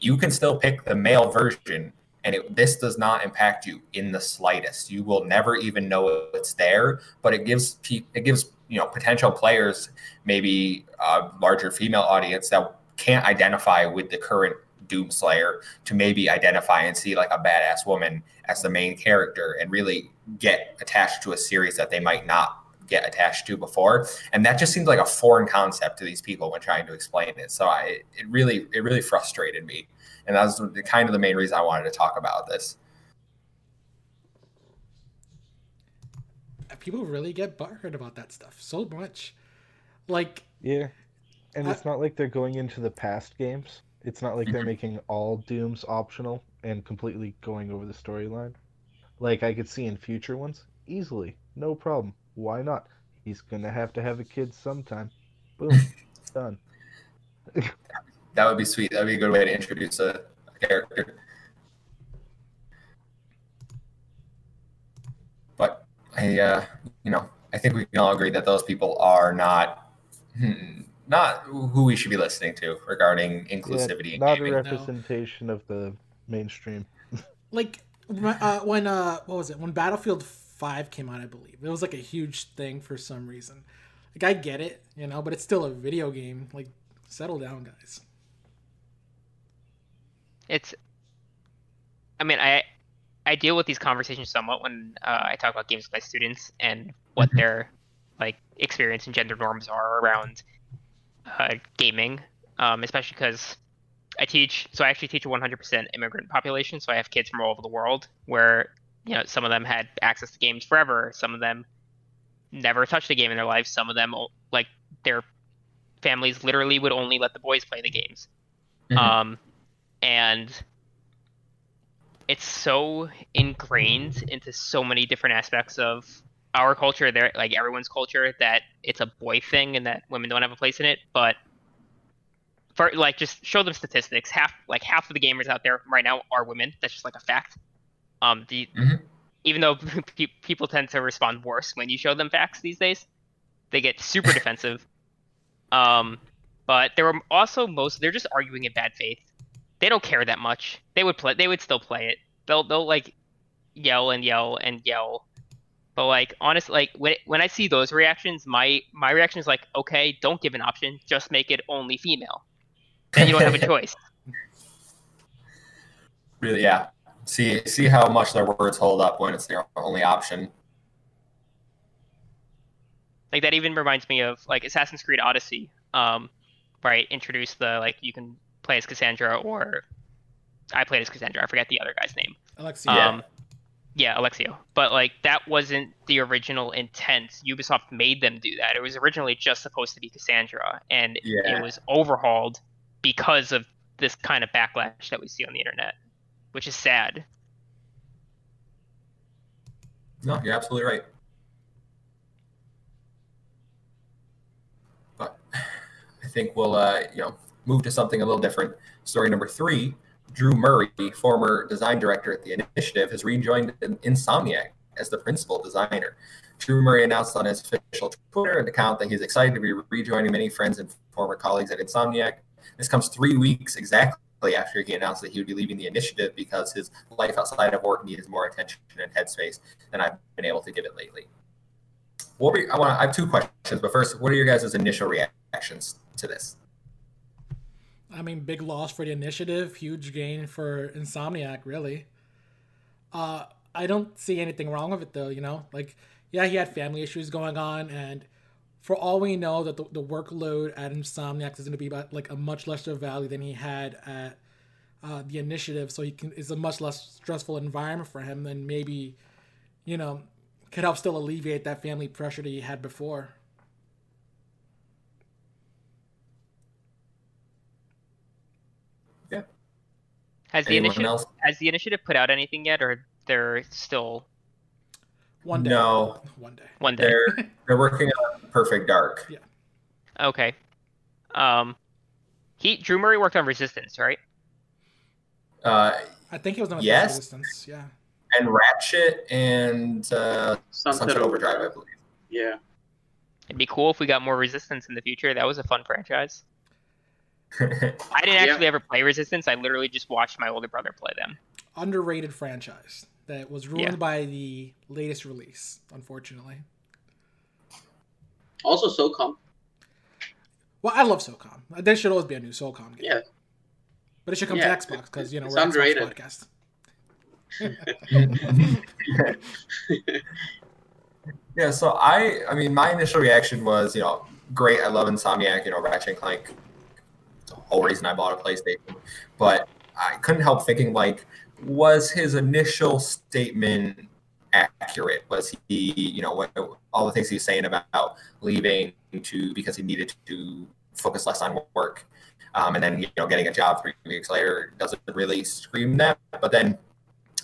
you can still pick the male version and it, this does not impact you in the slightest. You will never even know it's there, but it gives it gives you know potential players maybe a larger female audience that can't identify with the current Doomslayer to maybe identify and see like a badass woman as the main character and really get attached to a series that they might not get attached to before and that just seems like a foreign concept to these people when trying to explain it so i it really it really frustrated me and that's kind of the main reason I wanted to talk about this. People really get butthurt about that stuff so much. Like, yeah, and I, it's not like they're going into the past games. It's not like they're mm-hmm. making all Dooms optional and completely going over the storyline. Like I could see in future ones, easily, no problem. Why not? He's gonna have to have a kid sometime. Boom, done. that would be sweet. That'd be a good way to introduce a, a character. But I, uh, you know, I think we can all agree that those people are not, hmm, not who we should be listening to regarding inclusivity. Yeah, not a representation no. of the mainstream. like uh, when uh, what was it? When Battlefield Five came out, I believe it was like a huge thing for some reason. Like I get it, you know, but it's still a video game. Like, settle down, guys it's i mean i i deal with these conversations somewhat when uh, i talk about games with my students and what mm-hmm. their like experience and gender norms are around uh, gaming um, especially because i teach so i actually teach a 100% immigrant population so i have kids from all over the world where you know some of them had access to games forever. Some of them never touched a game in their life. Some of them like their families literally would only let the boys play the games. Mm-hmm. um, and it's so ingrained into so many different aspects of our culture there like everyone's culture that it's a boy thing and that women don't have a place in it. But for like just show them statistics. Half like half of the gamers out there right now are women. That's just like a fact um the mm-hmm. even though pe- people tend to respond worse when you show them facts these days they get super defensive um but there were also most they're just arguing in bad faith they don't care that much. They would play. They would still play it. They'll they'll like yell and yell and yell. But like honestly, like when when I see those reactions, my my reaction is like, okay, don't give an option. Just make it only female. And you don't have a choice. Really, yeah. See see how much their words hold up when it's their only option. Like that even reminds me of like Assassin's Creed Odyssey. Um, right, introduce the like you can play as Cassandra, or I played as Cassandra. I forget the other guy's name. Alexio. Um, yeah, Alexio. But like that wasn't the original intent. Ubisoft made them do that. It was originally just supposed to be Cassandra, and yeah. it was overhauled because of this kind of backlash that we see on the internet, which is sad. No, you're absolutely right. But I think we'll, uh, you know, move to something a little different. Story number three Drew Murray, former design director at the initiative, has rejoined Insomniac as the principal designer. Drew Murray announced on his official Twitter account that he's excited to be rejoining many friends and former colleagues at Insomniac. This comes three weeks exactly after he announced that he would be leaving the initiative because his life outside of work needed more attention and headspace than I've been able to give it lately. What were, I want I have two questions, but first, what are your guys' initial reactions to this? I mean, big loss for the initiative, huge gain for Insomniac, really. Uh, I don't see anything wrong with it though. You know, like yeah, he had family issues going on, and for all we know, that the, the workload at Insomniac is going to be about like a much lesser value than he had at uh, the initiative. So he can it's a much less stressful environment for him, than maybe, you know, could help still alleviate that family pressure that he had before. Yeah. Has the initiative else? has the initiative put out anything yet, or they're still one day? No, one day. One day. They're they're working on Perfect Dark. Yeah. Okay. Um, he Drew Murray worked on Resistance, right? Uh, I think he was on Yes. Resistance. Yeah. and Ratchet and uh, Sunset, Sunset Overdrive, I believe. Yeah. It'd be cool if we got more Resistance in the future. That was a fun franchise. I didn't Yeah. actually ever play Resistance. I literally just watched my older brother play them. Underrated franchise that was ruined Yeah. by the latest release, unfortunately. Also, SOCOM. Well, I love SOCOM. There should always be a new SOCOM game. Yeah. But it should come Yeah, to Xbox because you know it's we're an Xbox podcast. yeah, so I, I mean, my initial reaction was, you know, great. I love Insomniac. You know, Ratchet and Clank. It's the whole reason I bought a PlayStation. But I couldn't help thinking, like, was his initial statement accurate? Was he, you know, what, all the things he was saying about leaving to because he needed to focus less on work, um, and then you know, getting a job three weeks later doesn't really scream that. But then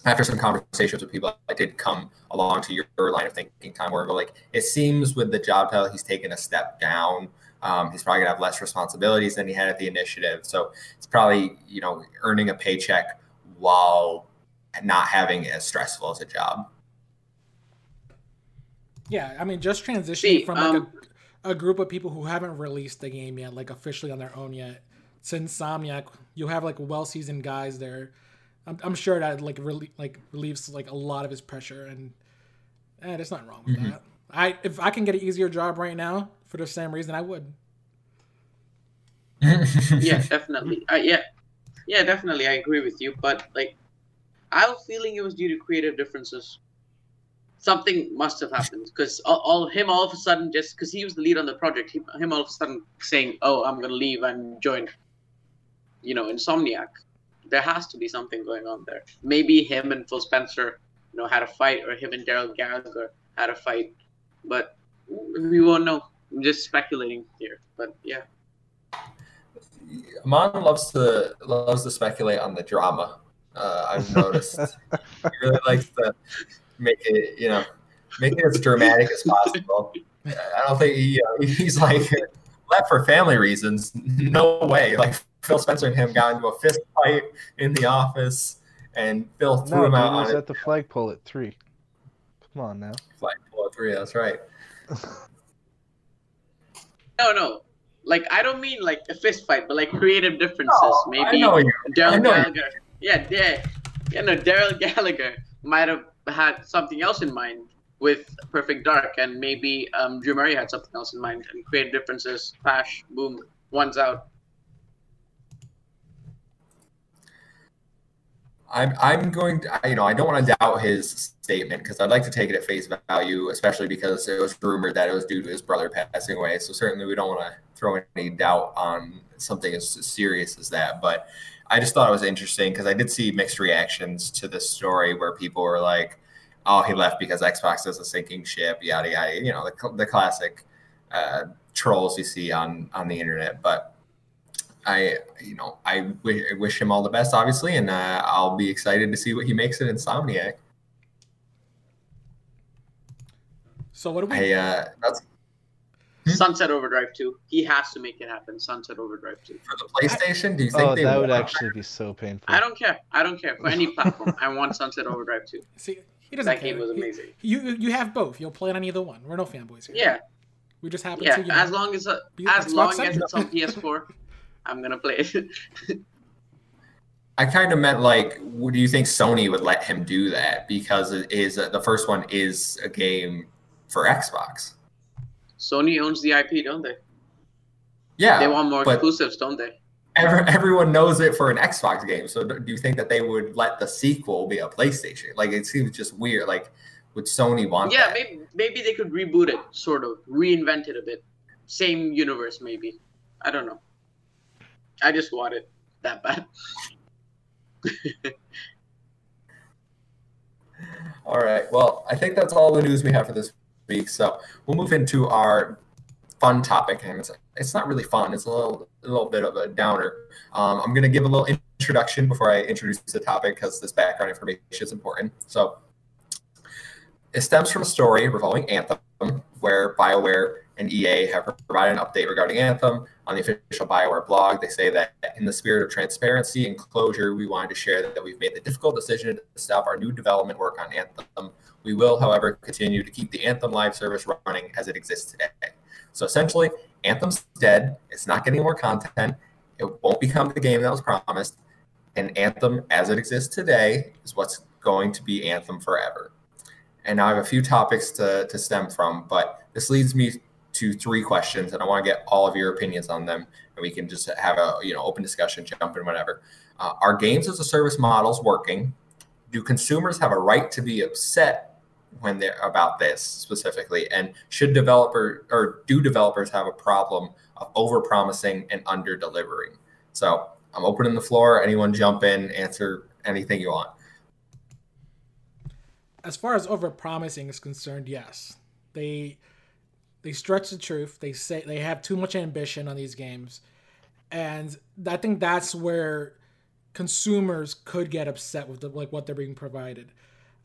after some conversations with people, I did come along to your, line of thinking, time where like it seems with the job title, he's taken a step down. Um, he's probably gonna have less responsibilities than he had at the initiative, so it's probably you know earning a paycheck while not having as stressful as a job. Yeah, I mean, just transitioning See, from like um, a, a group of people who haven't released the game yet, like officially on their own yet, to Insomniac, you have like well-seasoned guys there. I'm, I'm sure that like really like relieves like a lot of his pressure, and eh, there's nothing wrong with Mhm. that. I if I can get an easier job right now for the same reason, I would. yeah, definitely. Uh, yeah, yeah, definitely. I agree with you, but like, I have a feeling it was due to creative differences. Something must have happened because all, all him all of a sudden just because he was the lead on the project, he, him all of a sudden saying, "Oh, I'm gonna leave and join," you know, Insomniac. There has to be something going on there. Maybe him and Phil Spencer, you know, had a fight, or him and Darrell Gallagher had a fight, but we won't know. I'm just speculating here, but yeah. Amon loves to loves to speculate on the drama. Uh, I've noticed he really likes to make it, you know, make it as dramatic as possible. I don't think he, uh, he's like left for family reasons. No way. Like Phil Spencer and him got into a fist fight in the office, and Phil threw No, him dude, out it was on at the flagpole at three. Come on now. a flagpole at three. That's right. No, no. Like I don't mean like a fist fight, but like creative differences. No, Maybe know you. Darrell know you. Gallagher. Yeah, yeah. You know, Darrell Gallagher might have had something else in mind with Perfect Dark, and maybe um, Drew Murray had something else in mind. And creative differences, pash, boom, one's out. I'm I'm going to you know I don't want to doubt his statement because I'd like to take it at face value, especially because it was rumored that it was due to his brother passing away. So certainly we don't want to throw any doubt on something as serious as that. But I just thought it was interesting because I did see mixed reactions to this story where people were like, "Oh, he left because Xbox is a sinking ship," yada yada. You know the the classic uh, trolls you see on on the internet, but. I, you know, I wish him all the best, obviously, and uh, I'll be excited to see what he makes at Insomniac. So what do we? I, uh, that's? Sunset Overdrive 2. He has to make it happen. Sunset Overdrive 2. for the PlayStation. Do you think Oh, they that would actually be so painful. I don't care. I don't care for any platform. I want Sunset Overdrive 2. See, he doesn't That care. game was He- amazing. You you have both. You'll play it on either one. We're no fanboys here. Yeah, We just happen yeah. to. You know, As long as uh, as Xbox long as it's on PS4, I'm gonna play it. I kind of meant like, would you think Sony would let him do that because it is uh, the first one is a game for Xbox? Sony owns the IP, don't they? Yeah, They want more exclusives, don't they? every, everyone knows it for an Xbox game. So do you think that they would let the sequel be a PlayStation? Like it seems just weird. Like would Sony want Yeah, that? maybe maybe they could reboot it, sort of reinvent it a bit. Same universe, maybe. I don't know. I just want it that bad. All right. Well, I think that's all the news we have for this week. So we'll move into our fun topic, and it's it's not really fun. It's a little a little bit of a downer. Um, I'm going to give a little introduction before I introduce the topic because this background information is important. So it stems from a story revolving Anthem, where BioWare and EA have provided an update regarding Anthem on the official BioWare blog. They say that in the spirit of transparency and closure, we wanted to share that we've made the difficult decision to stop our new development work on Anthem. We will, however, continue to keep the Anthem live service running as it exists today. So essentially, Anthem's dead. It's not getting more content. It won't become the game that was promised. And Anthem, as it exists today, is what's going to be Anthem forever. And now I have a few topics to, to stem from, but this leads me to three questions, and I want to get all of your opinions on them, and we can just have a you know open discussion, jump in, whatever. Uh, are games as a service models working? Do consumers have a right to be upset when they're about this specifically? And should developer or do developers have a problem of over promising and under delivering? So I'm opening the floor. Anyone jump in, answer anything you want. As far as over promising is concerned, yes. They they stretch the truth. They say they have too much ambition on these games. And I think that's where consumers could get upset with the, like what they're being provided.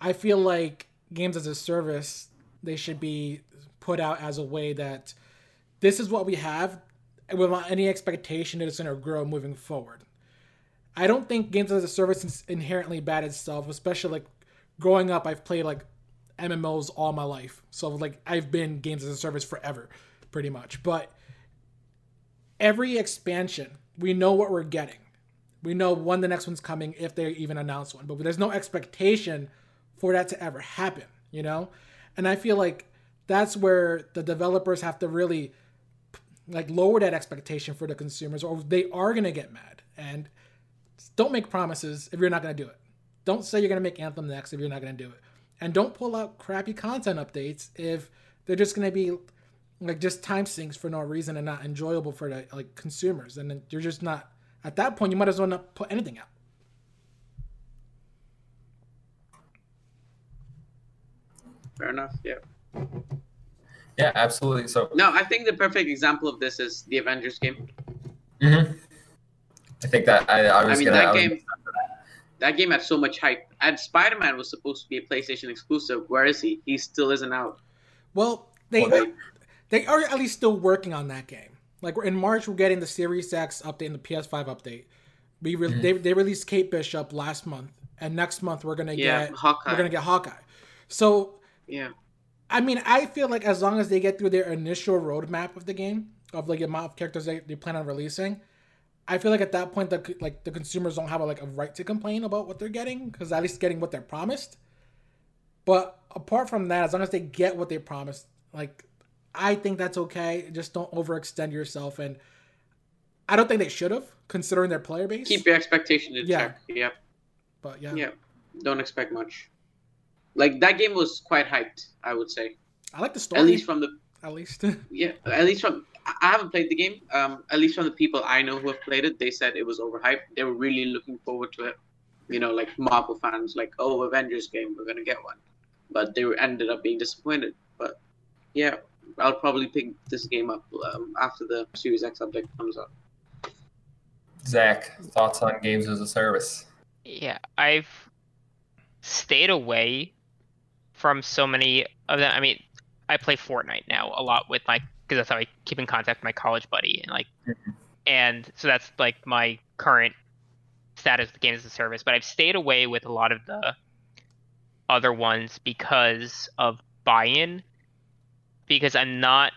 I feel like games as a service they should be put out as a way that this is what we have without any expectation that it's going to grow moving forward. I don't think games as a service is inherently bad itself, especially like growing up. I've played like MMOs all my life, so like I've been games as a service forever, pretty much. But every expansion, we know what we're getting. We know when the next one's coming if they even announce one, but there's no expectation for that to ever happen, you know? And I feel like that's where the developers have to really like lower that expectation for the consumers or they are going to get mad and don't make promises if you're not going to do it. Don't say you're going to make Anthem next if you're not going to do it. And don't pull out crappy content updates if they're just going to be like just time sinks for no reason and not enjoyable for the like consumers. And then you're just not at that point. You might as well not put anything out. Fair enough. Yeah. Yeah, absolutely. So No, I think the perfect example of this is the Avengers game. mhm. I think that I, I I was mean, gonna. that I was- game, that game had so much hype. And Spider Man was supposed to be a PlayStation exclusive. Where is he? He still isn't out. Well, they Well, they- they are at least still working on that game. Like in March, we're getting the Series X update and the PS5 update. We re- Mhm. they, they released Kate Bishop last month, and next month we're gonna Yeah, get Hawkeye. we're gonna get Hawkeye. So Yeah. I mean, I feel like as long as they get through their initial roadmap of the game of like the amount of characters they, they plan on releasing, I feel like at that point the like the consumers don't have a, like a right to complain about what they're getting because at least getting what they're promised. But apart from that, as long as they get what they promised, like I think that's okay. Just don't overextend yourself, and I don't think they should have considering their player base. Keep your expectation in Yeah. check. Yep. but yeah, Yeah. Don't expect much. Like that game was quite hyped, I would say. I like the story. At least from the at least. yeah, at least from I I haven't played the game. Um, at least from the people I know who have played it, they said it was overhyped. They were really looking forward to it. You know, like Marvel fans, like oh, Avengers game, we're gonna get one, but they were, ended up being disappointed. But yeah, I'll probably pick this game up um, after the Series X update comes out. Zach, thoughts on games as a service? Yeah, I've stayed away from so many of them. I mean, I play Fortnite now a lot with my because that's how I keep in contact with my college buddy and like, and so that's like my current status of games as a service. But I've stayed away with a lot of the other ones because of buy-in. Because I'm not,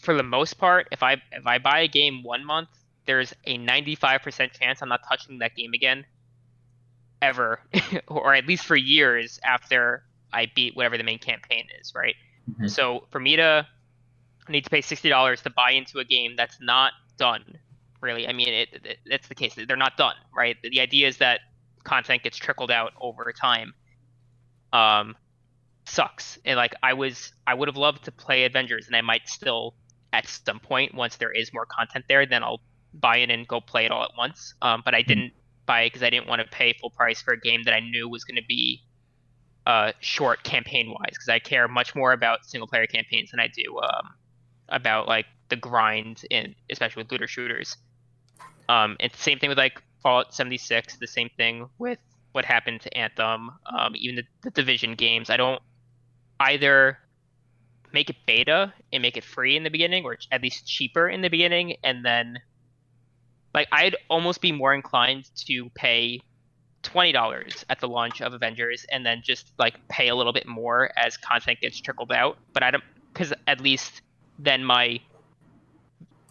for the most part, if I if I buy a game one month, there's a 95% chance I'm not touching that game again ever or at least for years after I beat whatever the main campaign is, right? Mhm. So for me to need to pay $60 to buy into a game that's not done, really. I mean, it, it that's the case. They're not done, right? The, idea is that content gets trickled out over time. Um sucks. And like I was I would have loved to play Avengers and I might still at some point once there is more content there, then I'll buy it and go play it all at once. Um, but I didn't buy it because I didn't want to pay full price for a game that I knew was going to be uh, short campaign wise. Because I care much more about single player campaigns than I do um, about like the grind in especially with looter shooters. Um, and same thing with like Fallout 76. The same thing with what happened to Anthem. Um, even the, the Division games. I don't either make it beta and make it free in the beginning, or at least cheaper in the beginning, and then like I'd almost be more inclined to pay twenty dollars at the launch of Avengers and then just like pay a little bit more as content gets trickled out. But I don't because at least then my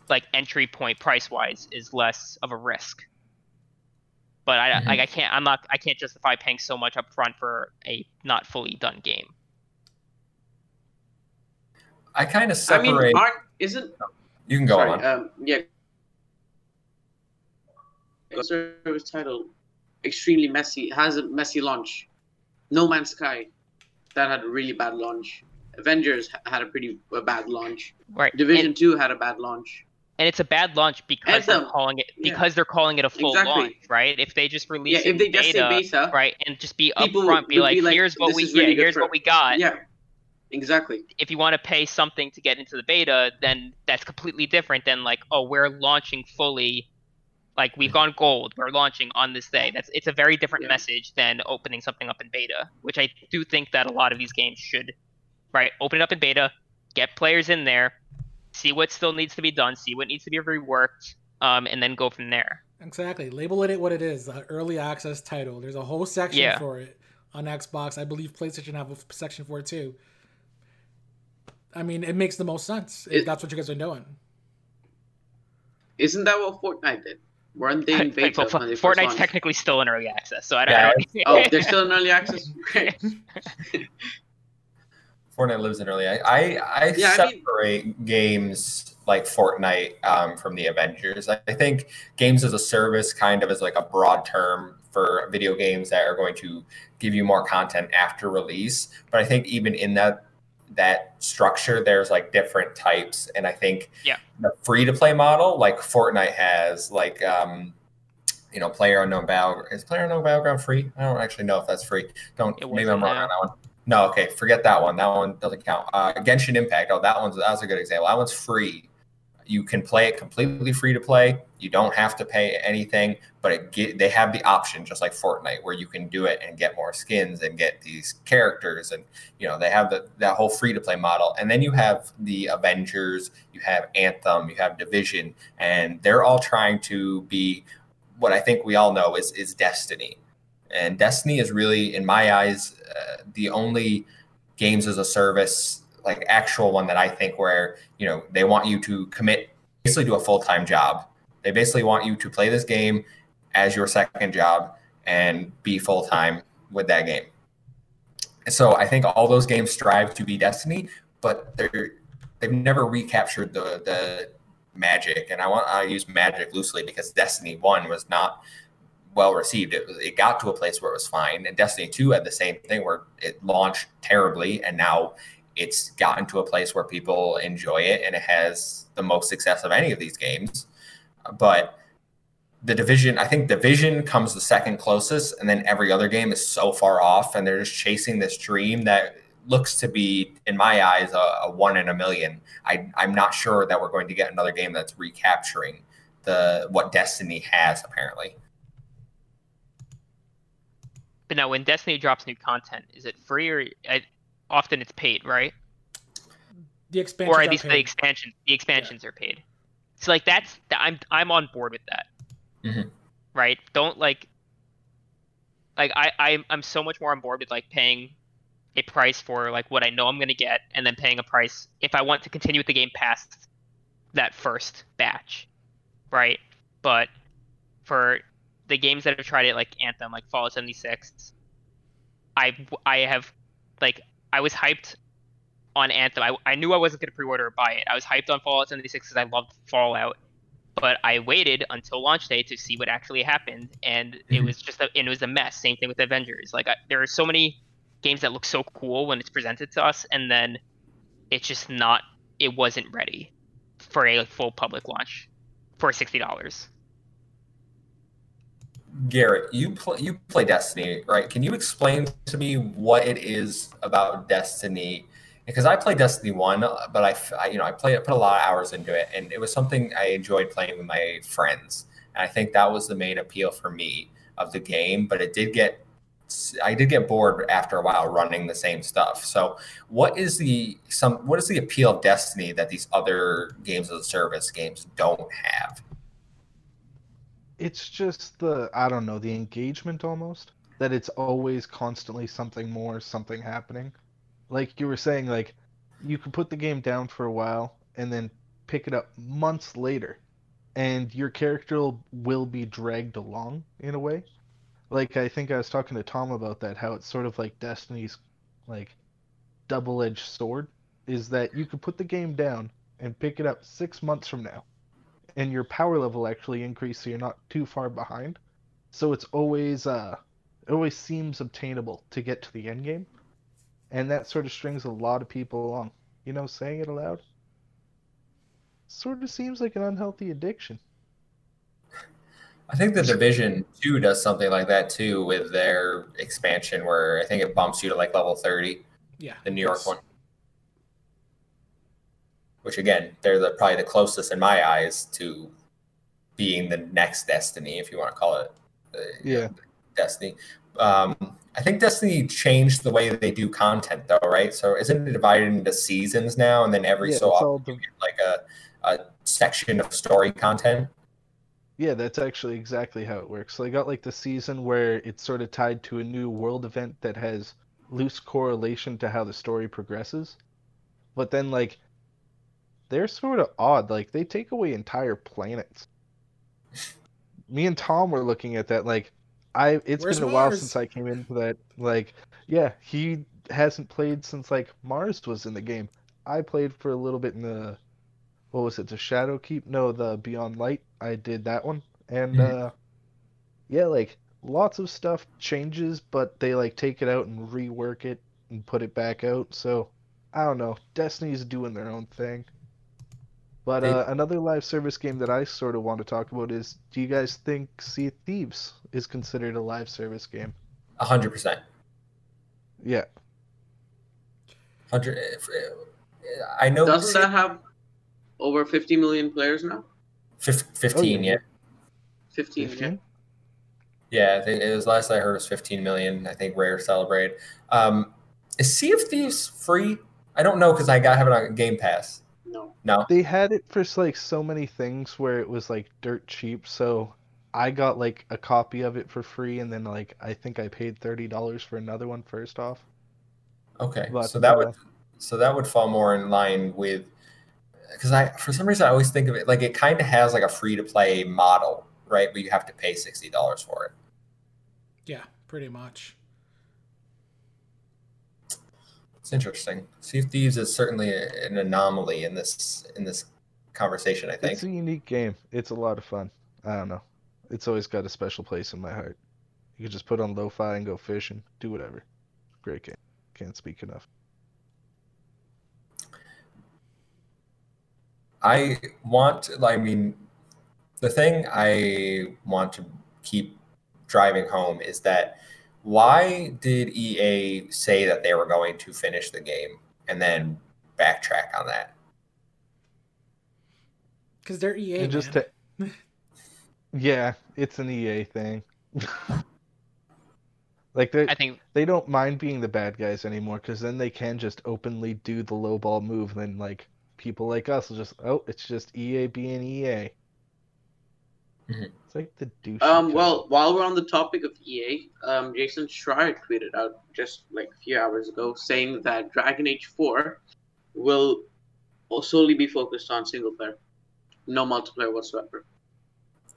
like entry point price wise is less of a risk. But I Mhm. like I can't I'm not I can't justify paying so much up front for a not fully done game. I kind of separate. I mean, separate. aren't isn't you can go sorry, on. um, yeah. Service title extremely messy has a messy launch. No Man's Sky that had a really bad launch. Avengers had a pretty a bad launch. Right. Division and, Two had a bad launch. and it's a bad launch because they're calling it Yeah. because they're calling it a full Exactly. launch, right? If they just release Yeah, it if they just beta, say beta, right, and just be upfront, be like, be like, here's what we really yeah, here's for-" what we got. yeah, exactly. If you want to pay something to get into the beta, then that's completely different than like, oh, we're launching fully, like we've gone gold, we're launching on this day. That's it's a very different Yeah. message than opening something up in beta, which I do think that a lot of these games should, right, open it up in beta, get players in there, see what still needs to be done, see what needs to be reworked, um, and then go from there. Exactly. Label it what it is, an early access title. There's a whole section Yeah. for it on Xbox. I believe PlayStation have a section for it too. I mean, it makes the most sense if It- that's what you guys are doing. Isn't that what Fortnite did? Weren't they in beta well, when they first Fortnite's launched? technically still in early access, so I don't. Yeah, I don't Oh, they're still in early access. Fortnite lives in early. I I, I Yeah, I mean- separate games like Fortnite um, from the Avengers. I, I think games as a service kind of is like a broad term for video games that are going to give you more content after release. But I think even in that that structure, there's like different types, and I think Yeah. the free to play model, like Fortnite has, like um, you know, Player Unknown Battleground is Player Unknown Battleground free? I don't actually know if that's free. Don't maybe I'm wrong on that one. No, okay, forget that one. That one doesn't count. Uh, Genshin Impact. Oh, that one's that was a good example. That one's free. You can play it completely free to play. You don't have to pay anything, but it get, they have the option, just like Fortnite, where you can do it and get more skins and get these characters, and you know they have the, that whole free to play model. And then you have the Avengers, you have Anthem, you have Division, and they're all trying to be what I think we all know is is Destiny. And Destiny is really, in my eyes, uh, the only games as a service, like actual one that I think where you know they want you to commit basically to a full time job. They basically want you to play this game as your second job and be full time with that game. So I think all those games strive to be Destiny, but they're they've never recaptured the the magic. And I want I use magic loosely because Destiny One was not well received. It, it got to a place where it was fine, and Destiny Two had the same thing where it launched terribly, and now it's gotten to a place where people enjoy it, and it has the most success of any of these games. But the division, I think division comes the second closest, and then every other game is so far off, and they're just chasing this dream that looks to be, in my eyes, a, a one in a million. I, I'm not sure that we're going to get another game that's recapturing the what Destiny has apparently. But now, when Destiny drops new content, is it free or I, often it's paid, right? The expansion. or at least the expansion, the expansions are paid. So like that's I'm I'm on board with that. Mhm. Right? Don't like like I I'm I'm so much more on board with like paying a price for like what I know I'm gonna get, and then paying a price if I want to continue with the game past that first batch, right? But for the games that have tried it, like Anthem, like Fallout 76, I I have like I was hyped on Anthem. I, I knew I wasn't going to pre-order or buy it. I was hyped on Fallout 76 because I loved Fallout, but I waited until launch day to see what actually happened, and it Mhm. was just a, and it was a mess. Same thing with Avengers. Like I, there are so many games that look so cool when it's presented to us, and then it's just not. It wasn't ready for a full public launch for sixty dollars. Garrett, you play you play Destiny, right? Can you explain to me what it is about Destiny? Because I played Destiny one, but I you know, I played put a lot of hours into it, and it was something I enjoyed playing with my friends. And I think that was the main appeal for me of the game. But it did get I did get bored after a while running the same stuff. So, what is the some what is the appeal of Destiny that these other games of the service games don't have? It's just the I don't know the engagement almost that it's always constantly something more, something happening. Like you were saying, like you can put the game down for a while and then pick it up months later, and your character will be dragged along in a way like I think I was talking to Tom about that, how it's sort of like Destiny's like double-edged sword is that you could put the game down and pick it up six months from now, and your power level actually increase, so you're not too far behind. So it's always uh, it always seems obtainable to get to the end game, and that sort of strings a lot of people along. You know, saying it aloud sort of seems like an unhealthy addiction. I think the Division Two does something like that too with their expansion, where I think it bumps you to like level thirty. Yeah. The New York one. Which again, they're the, probably the closest in my eyes to being the next Destiny, if you want to call it. Uh, yeah. Destiny. Um, I think Destiny changed the way they do content, though, right? So isn't it divided into seasons now, and then every yeah, so often you get like a, a section of story content? Yeah, that's actually exactly how it works. So I got like the season where it's sort of tied to a new world event that has loose correlation to how the story progresses. But then like they're sort of odd. Like they take away entire planets. Me and Tom were looking at that like I it's Where's been a Mars? while since I came into that like yeah, he hasn't played since like Mars was in the game. I played for a little bit in the what was it, the Shadowkeep? No, the Beyond Light. I did that one, and mm-hmm. uh, yeah, like lots of stuff changes, but they like take it out and rework it and put it back out. So I don't know. Destiny's doing their own thing. But uh, another live service game that I sort of want to talk about is: Do you guys think Sea Thieves is considered a live service game? A hundred percent. Yeah. Hundred. I know. Doesn't that have over 50 million players now? 15, oh, yeah. 15, 15? yeah. Yeah, I think it was last I heard it was 15 million. I think Rare celebrate. Um, is Sea of Thieves free? I don't know because I got have it on Game Pass. No. No. They had it for like so many things where it was like dirt cheap. So I got like a copy of it for free, and then like I think I paid thirty dollars for another one first off. Okay, but, so that uh, would so that would fall more in line with because I for some reason I always think of it like it kind of has like a free to play model, right? But you have to pay sixty dollars for it. Yeah, pretty much. It's interesting. Sea of Thieves is certainly an anomaly in this in this conversation. I think it's a unique game. It's a lot of fun. I don't know. It's always got a special place in my heart. You can just put on lo-fi and go fishing, do whatever. Great game. Can't speak enough. I want, I mean, the thing I want to keep driving home is that why did EA say that they were going to finish the game and then backtrack on that? Because they're EA. And just to, yeah, it's an EA thing. like they, I think they don't mind being the bad guys anymore because then they can just openly do the low ball move and then like people like us will just oh it's just EA being EA. Mm-hmm. It's like the douche. Um. Well, while we're on the topic of EA, um, Jason Schreier tweeted out just like a few hours ago saying that Dragon Age Four will solely be focused on single player, no multiplayer whatsoever.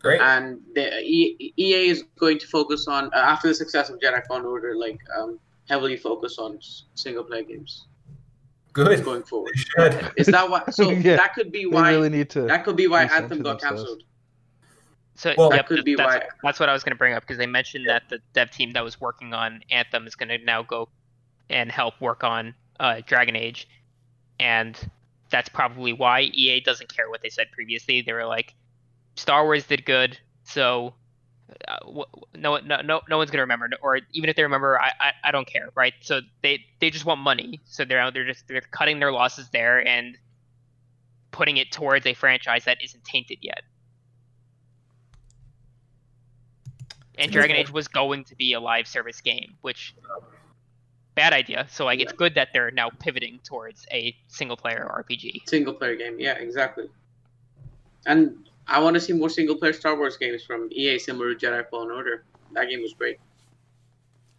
Great. And the EA is going to focus on uh, after the success of Jedi Fallen Order, like um, heavily focus on single player games. Good. Going forward. Is that why? So yeah, that could be why. Really need to that could be why Anthem got cancelled. So well, yep, that could be that's, why. That's what I was going to bring up because they mentioned yeah. that the dev team that was working on Anthem is going to now go and help work on uh, Dragon Age, and that's probably why EA doesn't care what they said previously. They were like, Star Wars did good, so uh, no, no, no, no one's gonna remember, or even if they remember, I, I, I don't care, right? So they, they just want money, so they're out, they're just they're cutting their losses there and putting it towards a franchise that isn't tainted yet. And Dragon. Age was going to be a live service game, which bad idea. So like it's good that they're now pivoting towards a single player RPG. Single player game, yeah, exactly. And I want to see more single player Star Wars games from EA, similar to Jedi Fallen Order. That game was great.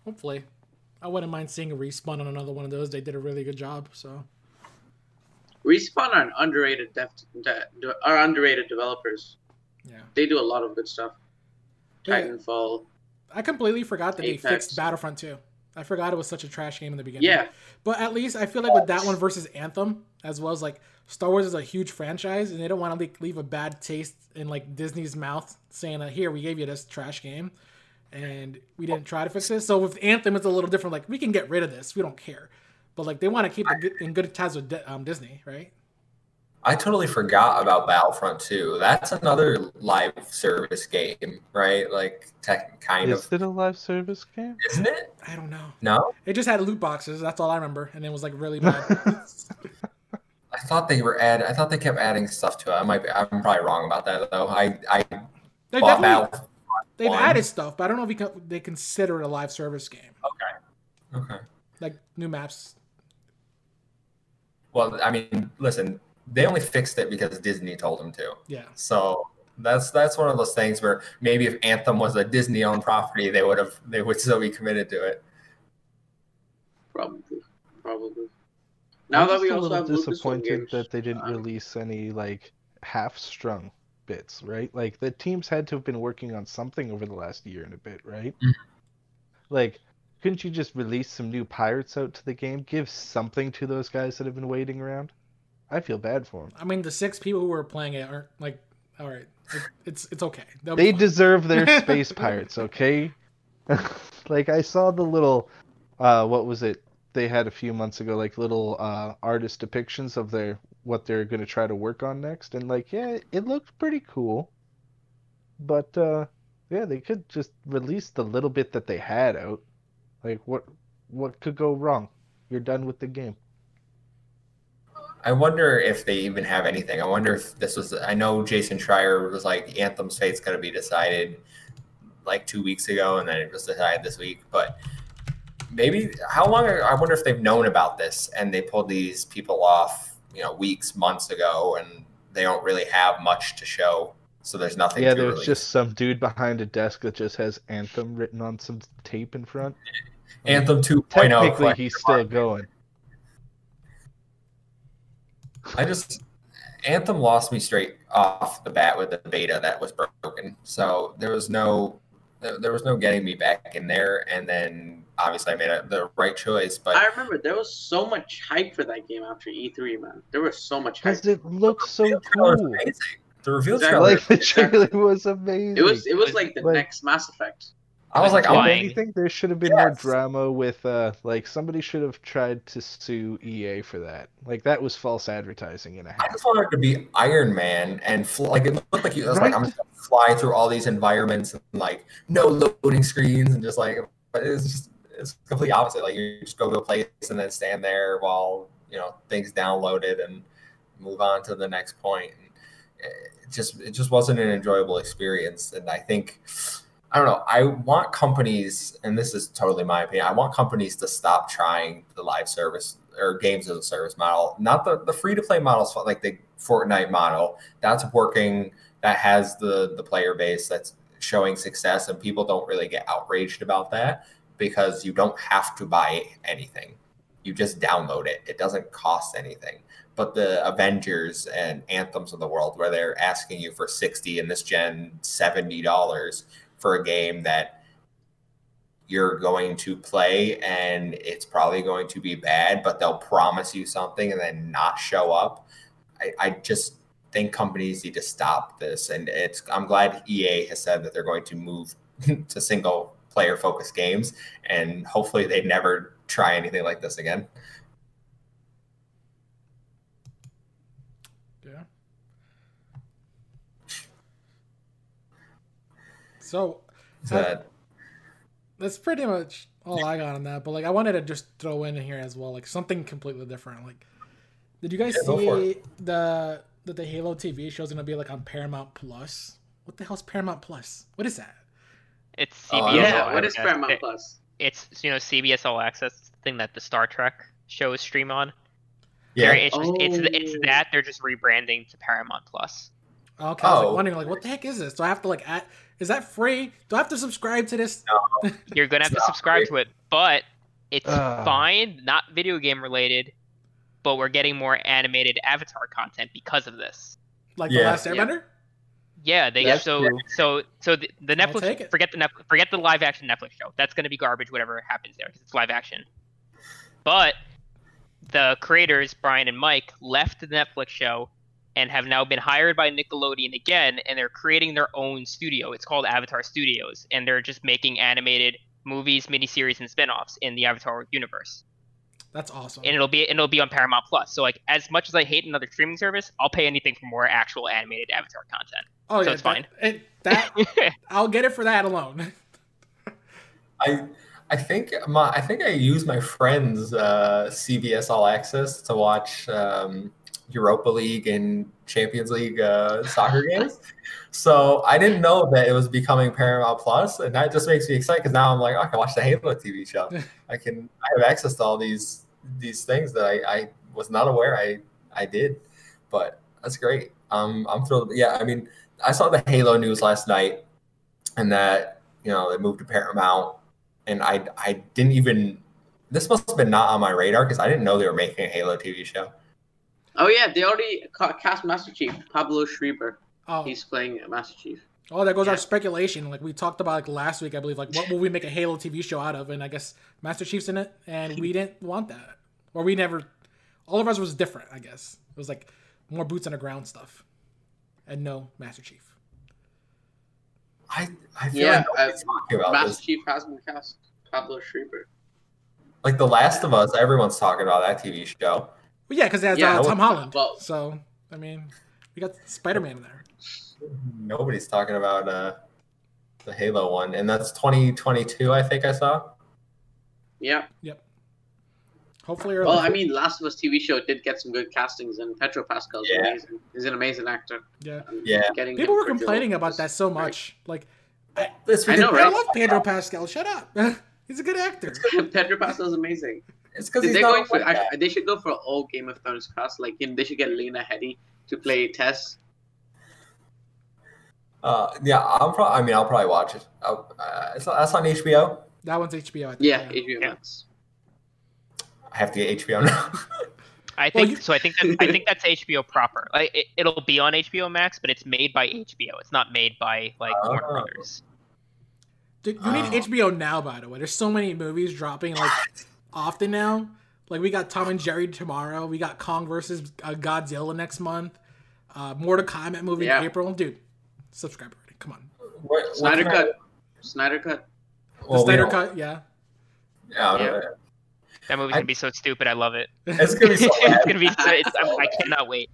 Hopefully, I wouldn't mind seeing a respawn on another one of those. They did a really good job. So Respawn are an underrated dev, de, de- are underrated developers. yeah, They do a lot of good stuff. Titanfall, I completely forgot that they fixed Battlefront 2. I forgot it was such a trash game in the beginning. yeah, But at least I feel like with that one versus Anthem, as well as like Star Wars is a huge franchise, and they don't want to leave a bad taste in like Disney's mouth, saying that here we gave you this trash game, and we didn't try to fix this. So with Anthem, it's a little different. Like we can get rid of this, we don't care. But like they want to keep it good- in good ties with um, Disney, right? I totally forgot about Battlefront 2. That's another live service game, right? Like, tech, kind Is of, Is it a live service game? isn't it? I don't know. No, It just had loot boxes. That's all I remember, and it was like really bad. I thought they were add. I thought they kept adding stuff to it. I might. Be, I'm probably wrong about that though. I I they bought definitely Battle. they've one. added stuff, but I don't know if can, they consider it a live service game, Okay. Okay. like new maps. Well, I mean, listen, they only fixed it because Disney told them to. Yeah. So that's that's one of those things where maybe if Anthem was a Disney-owned property, they would have they would still be committed to it. probably, probably. Now I'm that just we a also little have Lucasfilm disappointed games, that they didn't uh, release any like half-strung bits, right? Like the teams had to have been working on something over the last year and a bit, right? Mhm. Like, couldn't you just release some new pirates out to the game? Give something to those guys that have been waiting around. I feel bad for them. I mean, the six people who were playing it aren't like, all right, it, it's it's okay. They'll They deserve their space pirates, okay? like I saw the little uh what was it? They had a few months ago like little uh artist depictions of their what they're going to try to work on next and like yeah, it looked pretty cool. But uh yeah, they could just release the little bit that they had out. Like what what could go wrong? You're done with the game. I wonder if they even have anything. I wonder if this was. I know Jason Schreier was like Anthem's fate's going to be decided like two weeks ago, and then it was decided this week. But maybe how long? I wonder if they've known about this and they pulled these people off, you know, weeks, months ago, and they don't really have much to show. So there's nothing. Yeah, there's just some dude behind a desk that just has Anthem written on some tape in front. Anthem oh, 2.0. Technically, he's still going. I just Anthem lost me straight off the bat with the beta that was broken. So there was no there there was no getting me back in there. And then obviously I made a, the right choice. But I remember there was so much hype for that game after E3, man. There was so much hype. Because it looked so the cool. amazing. The reveal Exactly. trailer. Like the trailer was amazing. It was it was like the Like- next Mass Effect. I was like, If I'm, Flying. anything, there should have been more drama with uh like somebody should have tried to sue EA for that. Like that was false advertising in a I half. just wanted to be Iron Man and fl- like it looked like you. I was like, I'm just gonna fly through all these environments and like no loading screens and just like, but it's just it's completely opposite. Like you just go to a place and then stand there while you know things downloaded and move on to the next point. It just it just wasn't an enjoyable experience, and I think. I don't know. I want companies, and this is totally my opinion. I want companies to stop trying the live service or games as a service model, not the, the free to play models like the Fortnite model. That's working. That has the the player base that's showing success, and people don't really get outraged about that because you don't have to buy anything. You just download it. It doesn't cost anything. But the Avengers and Anthems of the world, where they're asking you for sixty in this gen, seventy dollars for a game that you're going to play and it's probably going to be bad, but they'll promise you something and then not show up. I, I just think companies need to stop this. And it's I'm glad EA has said that they're going to move to single player focused games and hopefully they never try anything like this again. Yeah. So So that that's pretty much all I got on that. But like, I wanted to just throw in here as well, like something completely different. Like, did you guys Yeah, see the that the Halo TV show is gonna be like on Paramount Plus? What the hell's Paramount Plus? What is that? It's Oh, CBS. don't yeah, know. what is All Paramount Access. Plus? It's you know CBS All Access, it's the thing that the Star Trek shows stream on. Yeah. They're- It's just, it's it's Oh. that they're just rebranding to Paramount Plus. Okay, I was Oh. like wondering like what the heck is this? Do I have to like add, is that free? Do I have to subscribe to this? You're gonna have to subscribe free. to it, but it's Ah. fine, not video game related. But we're getting more animated Avatar content because of this. Like the last Yeah. Airbender? Yeah, they That's so true. so so the, the Netflix forget the Netflix, forget the live action Netflix show. That's gonna be garbage, whatever happens there, because it's live action. But the creators Bryan and Mike left the Netflix show and have now been hired by Nickelodeon again, and they're creating their own studio. It's called Avatar Studios, and they're just making animated movies, miniseries, and spin-offs in the Avatar universe. That's awesome. And it'll be and it'll be on Paramount Plus. So like as much as I hate another streaming service, I'll pay anything for more actual animated Avatar content. oh so yeah, it's that- fine. It, that I'll get it for that alone. I I think my I think I used my friend's uh, CBS All Access to watch um, Europa League and Champions League uh, soccer games. So I didn't know that it was becoming Paramount Plus, and that just makes me excited because now I'm like, oh, I can watch the Halo TV show. I can I have access to all these these things that I, I was not aware I I did, but that's great. Um, I'm thrilled. Yeah, I mean, I saw the Halo news last night, and that you know they moved to Paramount, and I I didn't even. This must have been not on my radar because I didn't know they were making a Halo TV show. Oh yeah, they already cast Master Chief. Pablo Schreiber. Oh, He's playing Master Chief. oh, there goes our speculation. Like we talked about like last week, I believe. Like what will we make a Halo TV show out of? And I guess Master Chief's in it, and we didn't want that, or we never. All of us was different. I guess it was like more boots on the ground stuff, and no Master Chief. I I feel Yeah, like nobody's uh, talking about Master this. Chief has been cast. Pablo Schreiber. Like The Last of Us, everyone's talking about that TV show. Well, yeah, because it has Yeah, uh, Tom Holland. well- so I mean, we got Spider Man in there. Nobody's talking about uh, the Halo one, and that's 2022. I think I saw. Yeah. Yep. Hopefully, early. Well, I mean, Last of Us TV show did get some good castings, and Pedro Pascal's Yeah. amazing. He's an amazing actor. yeah. And Yeah. Getting People were complaining about that so great. much. Like, It's I know, because- I love Pedro Pascal. Shut up. He's a good actor. Pedro Pascal's amazing. It's because They're going for. like. I, they should go for all Game of Thrones cast. Like, you know, they should get Lena Headey to play Tess. Uh, yeah, I'm probably. I mean, I'll probably watch it. Uh, it's, that's on HBO. That one's HBO. I think. Yeah, HBO Max. I have to get HBO now. I Well, think you- so. I think that, I think that's HBO proper. Like it, it'll be on HBO Max, but it's made by HBO. It's not made by like Warner Oh. Brothers. Dude, you need Oh. HBO now. By the way, there's so many movies dropping like often now. Like we got Tom and Jerry tomorrow. We got Kong versus uh, Godzilla next month. Uh, Mortal Kombat movie Yeah. in April. Dude, subscribe already. Come on. What- what Snyder kind of- Cut. Snyder Cut. The well, we Snyder cut. Yeah. Yeah, Yeah. That movie's I- gonna be so stupid. I love it. it's gonna be so it's gonna be. So, it's, I, I cannot wait.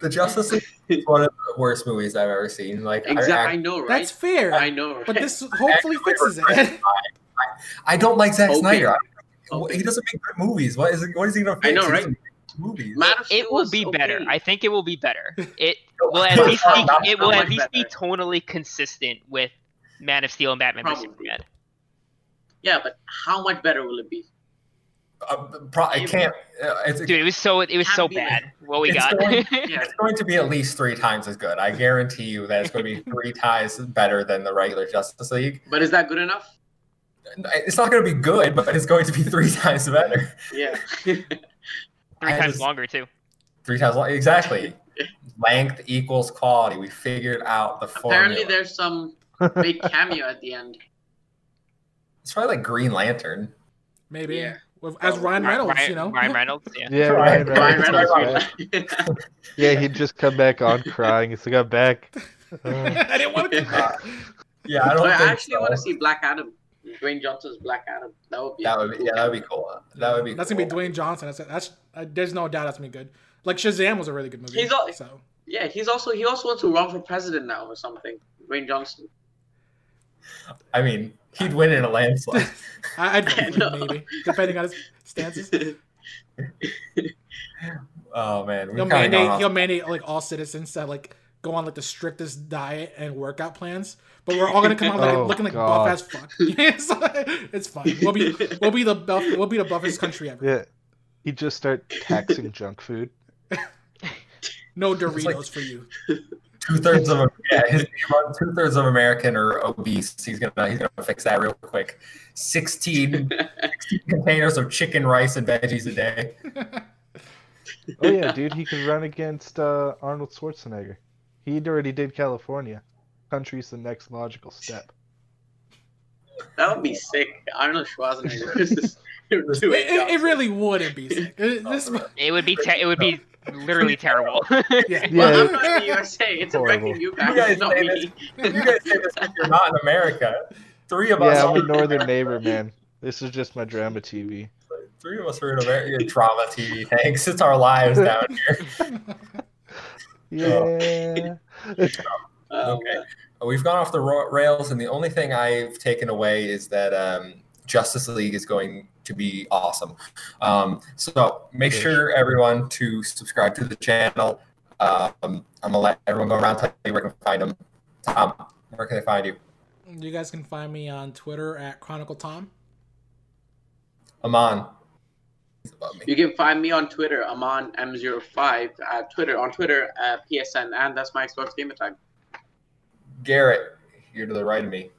The Justice League is one of the worst movies I've ever seen. Like, I- Exactly. I, I know, right? That's fair. I know, right? But this hopefully fixes it. I don't like Zack Okay. Snyder. I- Okay. He doesn't make good movies. What is it? What is he gonna fix? I know, He right? doesn't make Movies. Man of Steel It will be okay. better. I think it will be better. It will at least be. not- It will at least be tonally consistent with Man of Steel and Batman vs Superman. Yeah, but how much better will it be? Uh, pro- I can't. Uh, it's, Dude, it was so. It was so be bad. What we It's got. going- Yeah. it's going to be at least three times as good. I guarantee you that it's going to be three times better than the regular Justice League. But is that good enough? It's not going to be good, but it's going to be three times better. Yeah. Three I times just- longer too. Three times long. Exactly. Length equals quality. We figured out the formula. Apparently, there's some big cameo at the end. It's probably like Green Lantern. Maybe Yeah. With, as Ryan Reynolds, Ryan, you know. Ryan Reynolds. Yeah. Yeah, Ryan Ryan Ryan Reynolds. Reynolds. yeah. Yeah, he'd just come back on crying. He's like, I'm back. I didn't want to. come back. Yeah, I don't But I actually so. want to see Black Adam. Dwayne Johnson's Black Adam. That would be. That would be, yeah, that would be cool. That would be. That's cool. gonna be Dwayne Johnson. That's that's. Uh, there's no doubt that's gonna be good. Like Shazam was a really good movie. He's all- so Yeah, he's also he also wants to run for president now or something. Dwayne Johnson. I mean, he'd win in a landslide. I, I'd vote for maybe, depending on his stances. oh man, we He'll mandate. He'll mandate like all citizens to like go on like the strictest diet and workout plans, but we're all gonna come out like Oh, looking like God. buff as fuck. it's, it's fine. We'll be we'll be the buff we'll be the buffest country ever. Yeah. He'd just start taxing junk food. No Doritos like- for you. Two thirds of yeah, his two thirds of American are obese. He's gonna he's gonna fix that real quick. 16, 16 containers of chicken, rice, and veggies a day. Oh yeah, dude, he could run against uh, Arnold Schwarzenegger. He already did California. Country's the next logical step. That would be sick. Arnold Schwarzenegger versus It, Dwayne it, it Johnson. really wouldn't be sick. It- this, oh, It would be te- it would be literally terrible. yeah. Well, I'm Yeah. not in the USA. It's Horrible. affecting you You guys, guys not say me. You guys say this like you're not in America. Three of us Yeah, I'm a are northern neighbor, man. This is just my drama TV. three of us are in America. Drama TV, thanks. It's our lives down here. Yeah. Okay. We've gone off the rails, and the only thing I've taken away is that um, Justice League is going to be awesome. Um, so make sure everyone to subscribe to the channel. Um, I'm gonna let everyone go around tell you where they can find them. Tom, where can they find you? You guys can find me on Twitter at Chronicle Tom. Amon. He's above me. You can find me on Twitter. I'm on M05 at Twitter on Twitter at PSN, and that's my Xbox gamer tag. Garrett, here to the right of me.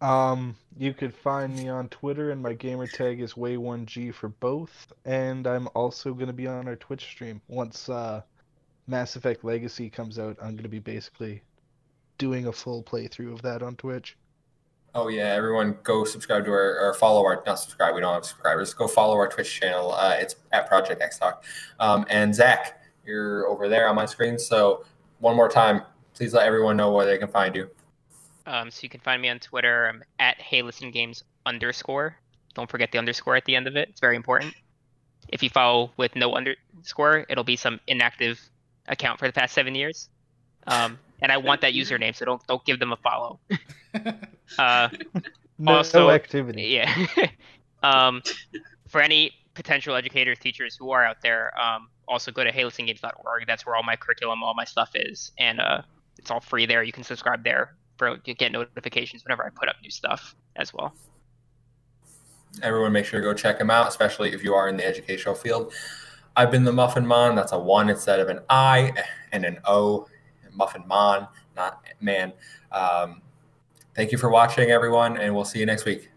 Um, you could find me on Twitter, and my gamer tag is Way1G for both. And I'm also going to be on our Twitch stream. Once uh, Mass Effect Legacy comes out, I'm going to be basically doing a full playthrough of that on Twitch. Oh yeah, everyone go subscribe to our or follow our not subscribe. We don't have subscribers. Go follow our Twitch channel. Uh, it's at Project X Talk. Um, and Zach, you're over there on my screen. So one more time, please let everyone know where they can find you. Um, so you can find me on Twitter. I'm at Hey Listen Games underscore. Don't forget the underscore at the end of it. It's very important. If you follow with no underscore, it'll be some inactive account for the past seven years. Um, and I want that username, so don't don't give them a follow. Uh, No, Also- activity. yeah. um, for any potential educators, teachers who are out there, um, also go to heylistengames.org. That's where all my curriculum, all my stuff is, and uh, it's all free there. You can subscribe there for to get notifications whenever I put up new stuff as well. Everyone, make sure to go check them out, especially if you are in the educational field. I've been the Muffin Mon. That's a one instead of an I and an O. Muffin Mon, not man. Um, thank you for watching, everyone, and we'll see you next week.